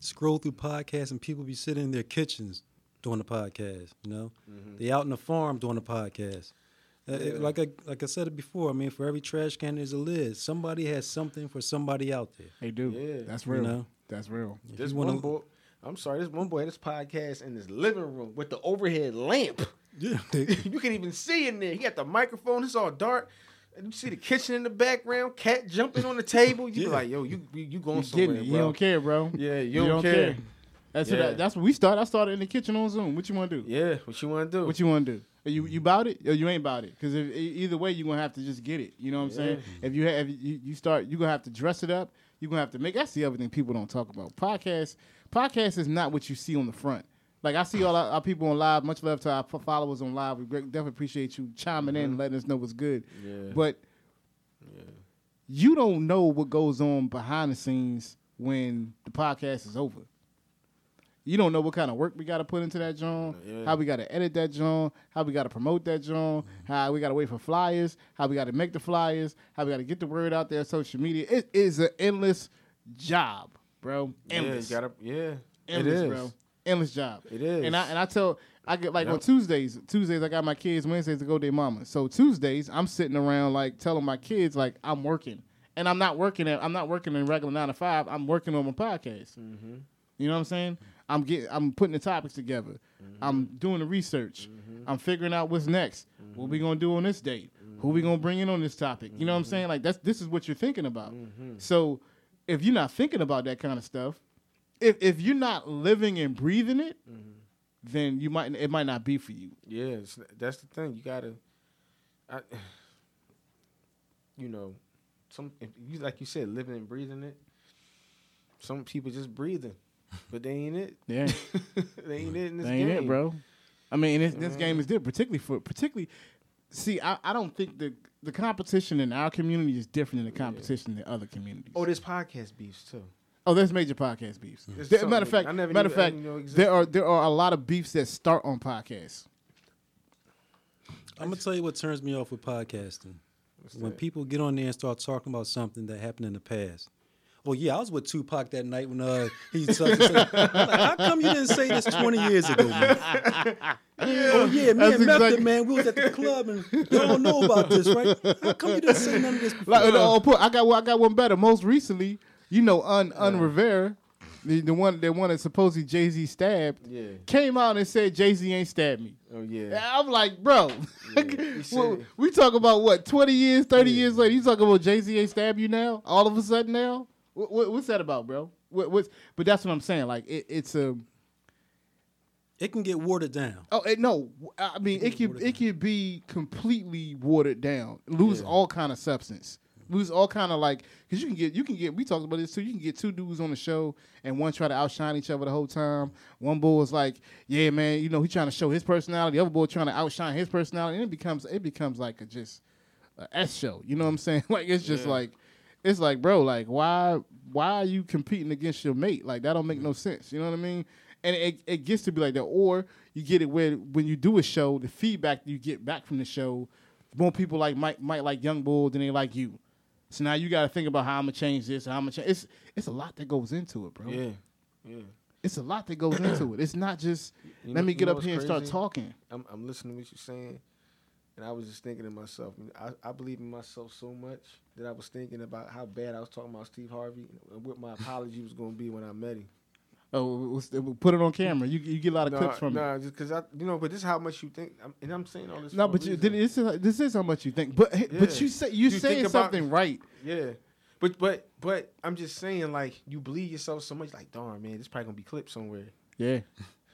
scroll through podcasts and people be sitting in their kitchens doing the podcast. You know, mm-hmm. they out in the farm doing the podcast. Uh, it- like I like I said it before. I mean, for every trash can there's a lid. Somebody has something for somebody out there. They do. Yeah. That's You real. know? That's real. If This one boy, I'm sorry, this one boy had this podcast in his living room with the overhead lamp. yeah, you can even see in there. He got the microphone. It's all dark. You see the kitchen in the background. Cat jumping on the table. You Yeah. be like, yo, you you, you going You somewhere, getting it. You don't care, bro. Yeah, you, don't, care. That's Yeah. what. That's what we started. I started in the kitchen on Zoom. What you want to do? Yeah, what you want to do? What you want to do? Are you you about it or you ain't about it? Because if either way, you are gonna have to just get it. You know what I'm saying? If you have, you, you start, you are gonna have to dress it up. You are gonna have to make. That's the other thing people don't talk about. Podcast, podcast is not what you see on the front. Like I see all our, our people on live. Much love to our followers on live. We great, definitely appreciate you chiming in and letting us know what's good. Yeah. But you don't know what goes on behind the scenes when the podcast is over. You don't know what kind of work we got to put into that joint, Yeah. how we got to edit that joint, how we got to promote that joint, how we got to wait for flyers, how we got to make the flyers, how we got to get the word out there, social media. It is an endless job, bro. Endless, Yeah, gotta, yeah. endless, it is. bro. Endless job. It is. And I and I tell I get like on Tuesdays. Tuesdays I got my kids. Wednesdays to go to their mama. So Tuesdays I'm sitting around like telling my kids like I'm working, and I'm not working at I'm not working in regular nine to five. I'm working on my podcast. Mm-hmm. You know what I'm saying? I'm getting I'm putting the topics together. Mm-hmm. I'm doing the research. I'm figuring out what's next. What we gonna do on this date? Who we gonna bring in on this topic? You know what I'm saying? Like that's this is what you're thinking about. Mm-hmm. So if you're not thinking about that kind of stuff, if if you're not living and breathing it, Mm-hmm. then you might it might not be for you. Yeah, it's, that's the thing. You gotta, I, you know, some if you like you said, living and breathing it. Some people just breathing, but they ain't it. Yeah, they ain't it in this that ain't game, it, bro. I mean, this, this game is mm-hmm. different, particularly for particularly. See, I, I don't think the the competition in our community is different than the competition in other communities. Oh, there's podcast beefs too. Oh, there's major podcast beefs. There's There- matter of fact, I never matter of knew- I fact, didn't know existed. there are there are a lot of beefs that start on podcasts. I'm gonna tell you what turns me off with podcasting. when that? people get on there and start talking about something that happened in the past. Well, yeah, I was with Tupac that night when uh, he such and. I'm like, How come you didn't say this 20 years ago, man? Oh, yeah, me That's and Method, man, we was at the club and y'all don't know about this, right? How come you didn't say none of this before? Like, oh, put, I got one. I got one better. Most recently, you know, Un Un Rivera, the, the one the one that supposedly Jay Z stabbed, Yeah. came out and said Jay Z ain't stabbed me. Oh yeah. And I'm like, bro, He said- well, we talk about what twenty years, thirty years later. You talking about Jay Z ain't stabbed you now? All of a sudden now, what, what, what's that about, bro? What, what's, but that's what I'm saying. Like it, it's a. It can get watered down. Oh it, no! I mean, it could it could be completely watered down, lose Yeah. all kind of substance, lose all kind of like because you can get you can get we talked about this too. You can get two dudes on the show and one try to outshine each other the whole time. One boy is like, "Yeah, man, you know he trying to show his personality." The other boy trying to outshine his personality, and it becomes it becomes like a just a S show. You know what I'm saying? Like it's just Yeah. like it's like, bro, like why why are you competing against your mate? Like that don't make no mm-hmm. sense. You know what I mean? And it, it gets to be like that, or you get it where when you do a show, the feedback you get back from the show, more people like might might like Young Bull than they like you. So now you got to think about how I'm gonna change this. How I'm gonna change. It's it's a lot that goes into it, bro. Yeah. Yeah. It's a lot that goes into it. It's not just You let know- me get up here and start talking. I'm, I'm listening to what you're saying, and I was just thinking to myself. I, I believe in myself so much that I was thinking about how bad I was talking about Steve Harvey and what my apology was going to be when I met him. Oh, we'll, put it on camera. You you get a lot of Nah, clips from it. nah, just because I, you know, but this is how much you think, I'm, and I'm saying all this. No, but you, this is this is how much you think. But but you say you're You think saying about- something right. Yeah. But but but I'm just saying, like, you believe yourself so much, like, darn man, this probably gonna be clipped somewhere. Yeah,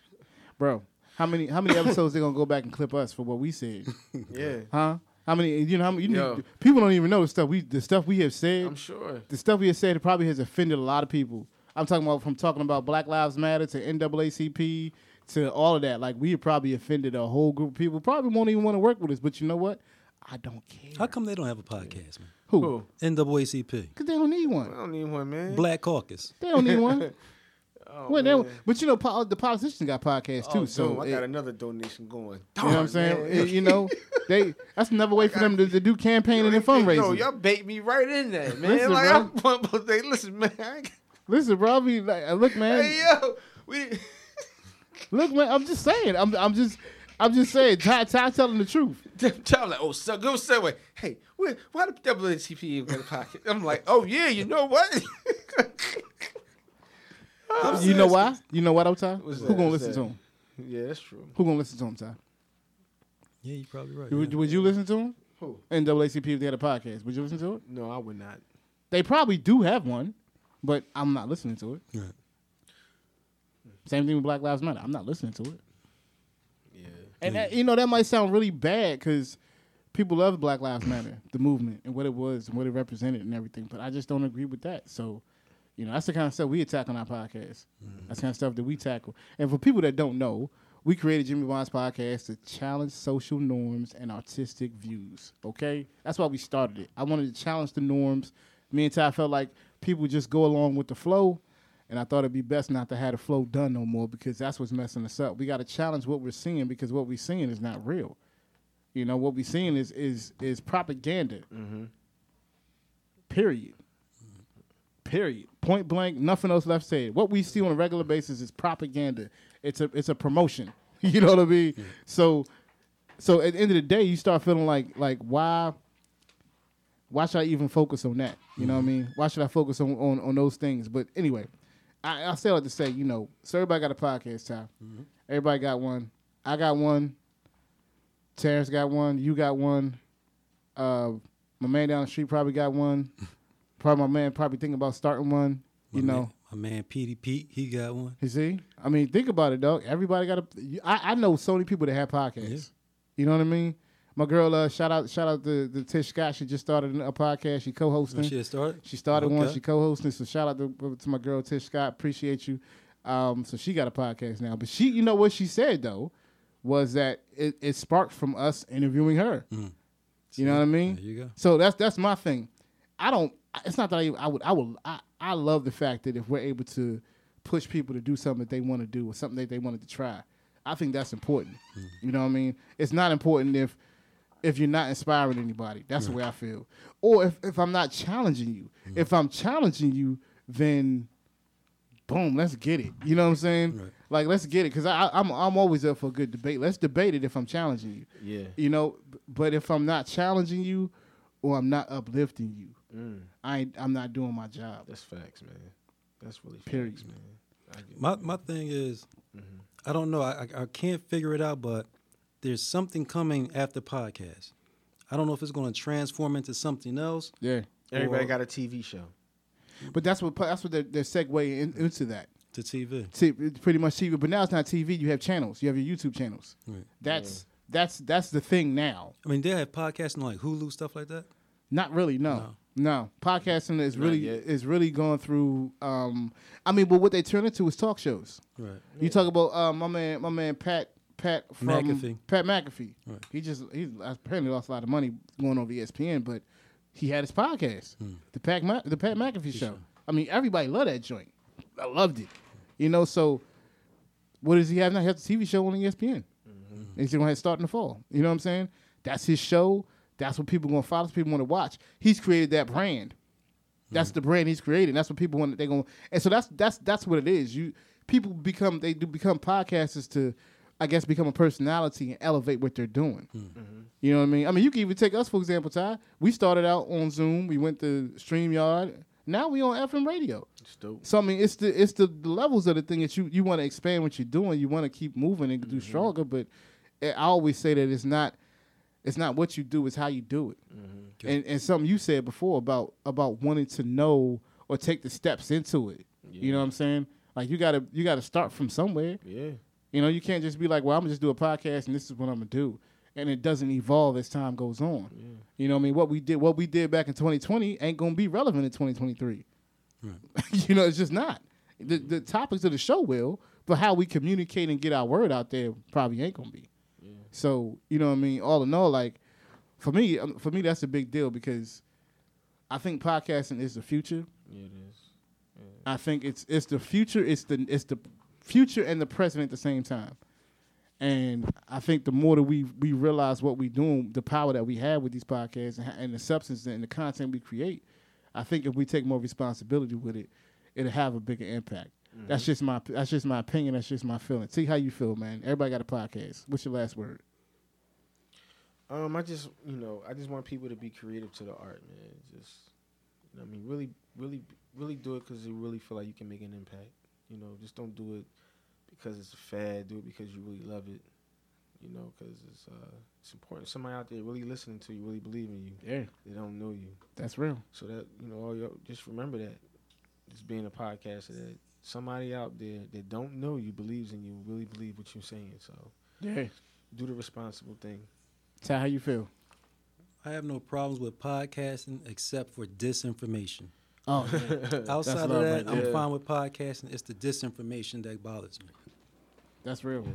bro. How many how many episodes they gonna go back and clip us for what we said? Yeah, Huh? How many? You know how many? You Yo. need, people don't even know the stuff we the stuff we have said. I'm sure. the stuff we have said probably has offended a lot of people. I'm talking about from talking about Black Lives Matter to NAACP to all of that. Like we have probably offended a whole group of people. Probably won't even want to work with us. But you know what? I don't care. How come they don't have a podcast, man? Who? Who? NAACP, Because they don't need I one. don't need one, man. Black Caucus. They don't need one. Oh, well, they man. but you know, po- the politicians got podcasts too. Oh, so dude, I it- got another donation going. you know what I'm saying? It- you know, they that's another way for them to, to do campaigning and Yo, fundraising. y'all bait me right in there, man. Listen, like, bro. I'm to listen, man. Listen, bro, I be like, uh, look, man, Hey, yo, we. look, man. I'm just saying. I'm, I'm just, I'm just saying. Ty, Ty telling the truth. Child like, oh, so good segue. Hey, where, why the even got a pocket? I'm like, oh yeah, you know what? I'm You know why? You know what, I'm Ty? What's Who that? gonna What's listen that? to him? Yeah, that's true. Who gonna listen to him, Ty? Yeah, you're probably right. Would, yeah. would you listen to him? Who? NAACP if they had a podcast. Would you listen to it? No, I would not. They probably do have one, but I'm not listening to it. Same thing with Black Lives Matter. I'm not listening to it. Yeah. And that, you know that might sound really bad because people love Black Lives Matter, the movement, and what it was and what it represented and everything. But I just don't agree with that. So, you know, that's the kind of stuff we attack on our podcast. Mm-hmm. That's the kind of stuff that we tackle. And for people that don't know, we created Jimmy Bond's podcast to challenge social norms and artistic views. Okay, that's why we started it. I wanted to challenge the norms. Me and Ty felt like people just go along with the flow. And I thought it'd be best not to have the flow done no more because that's what's messing us up. We got to challenge what we're seeing because what we're seeing is not real. You know what we're seeing is is is propaganda. Mm-hmm. Period. Period. Point blank. Nothing else left said. What we see on a regular basis is propaganda. It's a it's a promotion. you know what I mean? So so at the end of the day, you start feeling like like why why should I even focus on that? You know what I mean? Why should I focus on on, on those things? But anyway, I, I say like to say, you know, so everybody got a podcast time. Everybody got one. I got one. Terrance got one. You got one. Uh, my man down the street probably got one. Probably my man probably thinking about starting one. You My know, man, my man Petey Pete, he got one. you see? I mean, think about it, dog. Everybody got a. I, I know so many people that have podcasts. Yeah. You know what I mean? My girl, uh, shout out, shout out to, to Tish Scott. She just started a podcast. She co-hosting. Oh, she started. She started one. She co-hosting. So shout out to, to my girl Tish Scott. Appreciate you. Um, so she got a podcast now. But she, you know what she said though, was that it, it sparked from us interviewing her. You know what I mean? There you go. So that's that's my thing. I don't. It's not that I, I would. I would. I, I love the fact that if we're able to push people to do something that they want to do or something that they wanted to try, I think that's important. Mm-hmm. You know what I mean? It's not important if if you're not inspiring anybody. That's the way I feel. Or if, if I'm not challenging you. Mm. If I'm challenging you, then boom, let's get it. You know what I'm saying? Right. Like let's get it because I, I'm I'm always up for a good debate. Let's debate it if I'm challenging you. Yeah. You know, but if I'm not challenging you or I'm not uplifting you, Mm, I I'm not doing my job. that's facts, man. That's really Period. facts, man. I get My my thing is, I don't know. I, I I can't figure it out, but there's something coming after podcast. I don't know if it's going to transform into something else. Yeah. Everybody or- got a TV show. But that's what that's what they're, they're segueing in, into that. to TV. See, it's pretty much TV. But now it's not TV. You have channels. You have your YouTube channels. Right. That's that's that's the thing now. I mean, they have podcasting like Hulu stuff like that. Not really. No. No. No, podcasting is Not really yet. is really going through. Um, I mean, but what they turn into is talk shows. Right. You talk about uh, my man, my man Pat Pat from McAfee. Pat McAfee. Right. He just he apparently lost a lot of money going over ESPN, but he had his podcast, Hmm. the Pat Ma- the Pat McAfee show. I mean, everybody loved that joint. I loved it. You know, so what does he have now? He has a TV show on ESPN. Mm-hmm. And he's gonna have to start in the fall. You know what I'm saying? That's his show. That's what people gonna follow. People want to watch. He's created that brand. That's hmm. the brand he's creating. That's what people want. They're going, and so that's that's that's what it is. You people become they do become podcasters to, I guess, become a personality and elevate what they're doing. Hmm. Mm-hmm. You know what I mean? I mean, you can even take us for example, Ty. We started out on Zoom. We went to Streamyard. Now we on FM radio. It's dope. So I mean, it's the it's the, the levels of the thing that you you want to expand what you're doing. You want to keep moving and do mm-hmm. stronger. But eh, I always say that it's not it's not what you do, it's how you do it. Mm-hmm. And and something you said before about about wanting to know or take the steps into it. You know what I'm saying? Like you gotta you gotta start from somewhere. Yeah. You know, you can't just be like, well, I'm gonna just do a podcast and this is what I'm gonna do. And it doesn't evolve as time goes on. Yeah. You know what I mean? What we did what we did back in 2020 ain't gonna be relevant in 2023. Right. you know, it's just not. The the topics of the show will, but how we communicate and get our word out there probably ain't gonna be. So you know what I mean. All in all, like for me, um, for me that's a big deal because I think podcasting is the future. Yeah, it is. I think it's it's the future. It's the it's the future and the present at the same time. And I think the more that we we realize what we're doing, the power that we have with these podcasts and, and the substance and the content we create, I think if we take more responsibility with it, it'll have a bigger impact. That's just my that's just my opinion. That's just my feeling. See how you feel, man. Everybody got a podcast. What's your last word? Um, I just you know I just want people to be creative to the art, man. Just you know, I mean, really, really, really do it because you really feel like you can make an impact. You know, just don't do it because it's a fad. Do it because you really love it. You know, because it's uh, it's important. Somebody out there really listening to you, really believe in you. Yeah, They don't know you, that's real. so that you know, all your, just remember that. Just being a podcaster, that somebody out there that don't know you believes in you, really believe what you're saying. So Yeah. do the responsible thing. Tell how you feel. I have no problems with podcasting except for disinformation. Oh, Outside of that, right I'm fine with podcasting. It's the disinformation that bothers me. that's real. Yeah.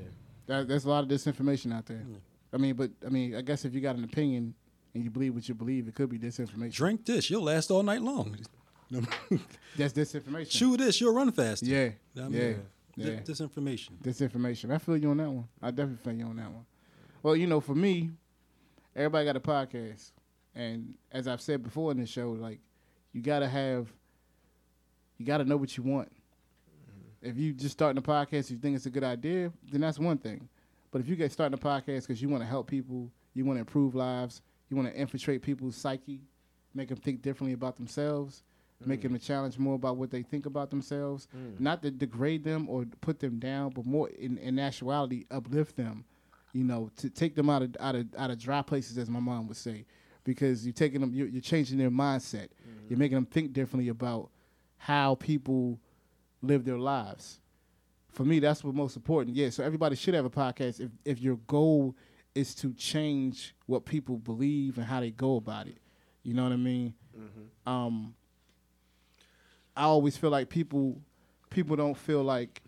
That, there's a lot of disinformation out there. Mm. I mean, but I mean, I guess if you got an opinion and you believe what you believe, it could be disinformation. Drink this, you'll last all night long. That's disinformation. Chew this, you'll run faster. Yeah. I mean, yeah. Yeah. disinformation. Disinformation. I feel you on that one. I definitely feel you on that one. Well, you know, for me, everybody got a podcast, and as I've said before in this show, like you gotta have, you gotta know what you want. Mm-hmm. If you just starting a podcast, you think it's a good idea, then that's one thing. But if you get starting a podcast because you want to help people, you want to improve lives, you want to infiltrate people's psyche, make them think differently about themselves, make them challenge more about what they think about themselves, mm. not to degrade them or put them down, but more in, in actuality uplift them. You know, to take them out of out of out of dry places, as my mom would say, because you're taking them, you're, you're changing their mindset. Mm. You're making them think differently about how people live their lives. For me, that's what's most important. Yeah, so everybody should have a podcast if if your goal is to change what people believe and how they go about it. You know what I mean? Mm-hmm. Um, I always feel like people people don't feel like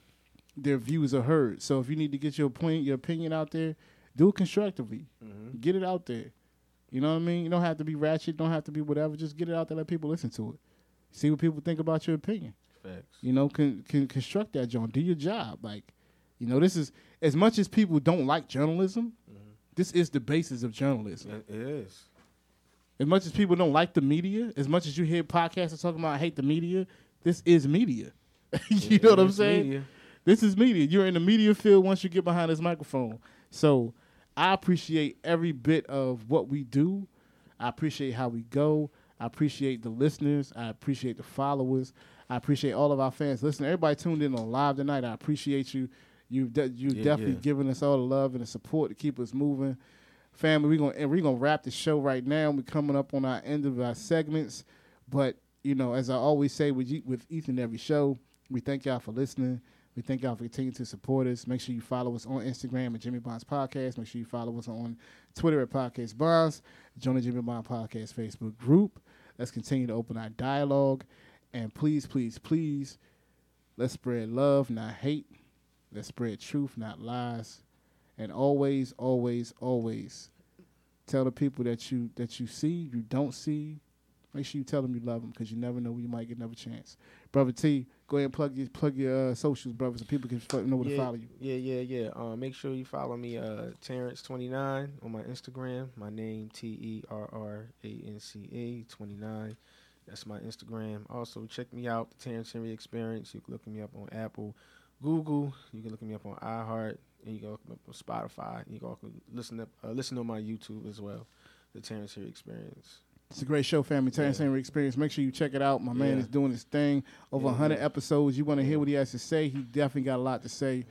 their views are heard. So if you need to get your point, your opinion out there, do it constructively. Mm-hmm. Get it out there. You know what I mean? You don't have to be ratchet, don't have to be whatever. Just get it out there, let people listen to it. See what people think about your opinion. Facts. You know, can can construct that joint. Do your job. Like, you know, this is as much as people don't like journalism. Mm-hmm. This is the basis of journalism. It is. As much as people don't like the media, as much as you hear podcasters talking about I hate the media, this is media. you know what I'm saying? media. This is media. You're in the media field once you get behind this microphone. So I appreciate every bit of what we do. I appreciate how we go. I appreciate the listeners. I appreciate the followers. I appreciate all of our fans. Listen, everybody tuned in on live tonight. I appreciate you. You've de- you Yeah, definitely yeah. given us all the love and the support to keep us moving. Family, we're gonna we're gonna wrap the show right now. We're coming up on our end of our segments, but you know, as I always say with you- with each and every show, we thank y'all for listening. We thank y'all for continuing to support us. Make sure you follow us on Instagram at Jimmy Bonds Podcast. Make sure you follow us on Twitter at Podcast Bonds. Join the Jimmy Bond Podcast Facebook group. Let's continue to open our dialogue. And please, please, please, let's spread love, not hate. Let's spread truth, not lies. And always, always, always tell the people that you that you see, you don't see. Make sure you tell them you love them because you never know when you might get another chance. Brother T, go ahead and plug your plug your uh, socials, brother, so people can know where to follow you. Yeah, yeah, yeah. Uh, make sure you follow me, uh, Terrance29 on my Instagram. My name T E R R A N C A 29. That's my Instagram. Also, check me out, the Terrance Henry Experience. You can look me up on Apple, Google. You can look me up on iHeart, and you go look me up on Spotify. You go can listen up, uh, listen on my YouTube as well, the Terrance Henry Experience. It's a great show, family. Terrance Yeah. Henry Experience. Make sure you check it out. My man is doing his thing. Over Yeah, 100 episodes. You want to hear what he has to say? He definitely got a lot to say.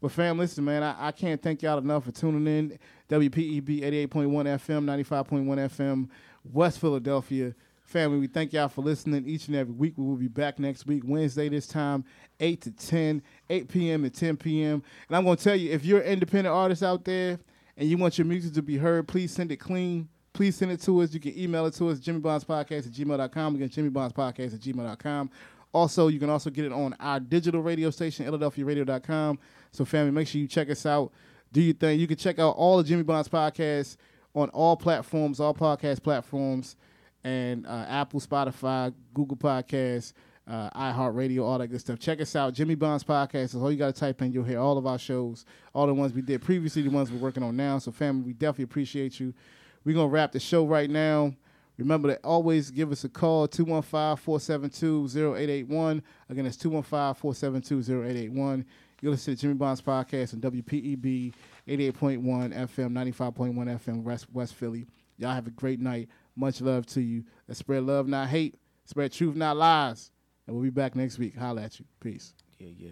But fam, listen, man, I, I can't thank y'all enough for tuning in. WPEB 88.1 FM, 95.1 FM, West Philadelphia. Family, we thank y'all for listening each and every week. We will be back next week, Wednesday this time, 8 to 10, 8 p.m. to 10 p.m. And I'm going to tell you, if you're an independent artist out there and you want your music to be heard, please send it clean. Please send it to us. You can email it to us, jimmybondspodcast at gmail.com. Again, jimmybondspodcast at gmail.com. Also, you can also get it on our digital radio station, illadelphiaradio.com. So, family, make sure you check us out. Do your thing. You can check out all the Jimmy Bonds podcasts on all platforms, all podcast platforms, and uh, Apple, Spotify, Google Podcasts, uh, iHeartRadio, all that good stuff. Check us out. Jimmy Bonds Podcast is all you got to type in. You'll hear all of our shows, all the ones we did previously, the ones we're working on now. So, family, we definitely appreciate you. We're going to wrap the show right now. Remember to always give us a call, 215-472-0881. Again, it's 215-472-0881. You listen to Jimmy Bonds Podcast on WPEB 88.1 FM, 95.1 FM, West, West Philly. Y'all have a great night. Much love to you. Let's spread love, not hate. Spread truth, not lies. And we'll be back next week. Holla at you. Peace. Yeah, yeah.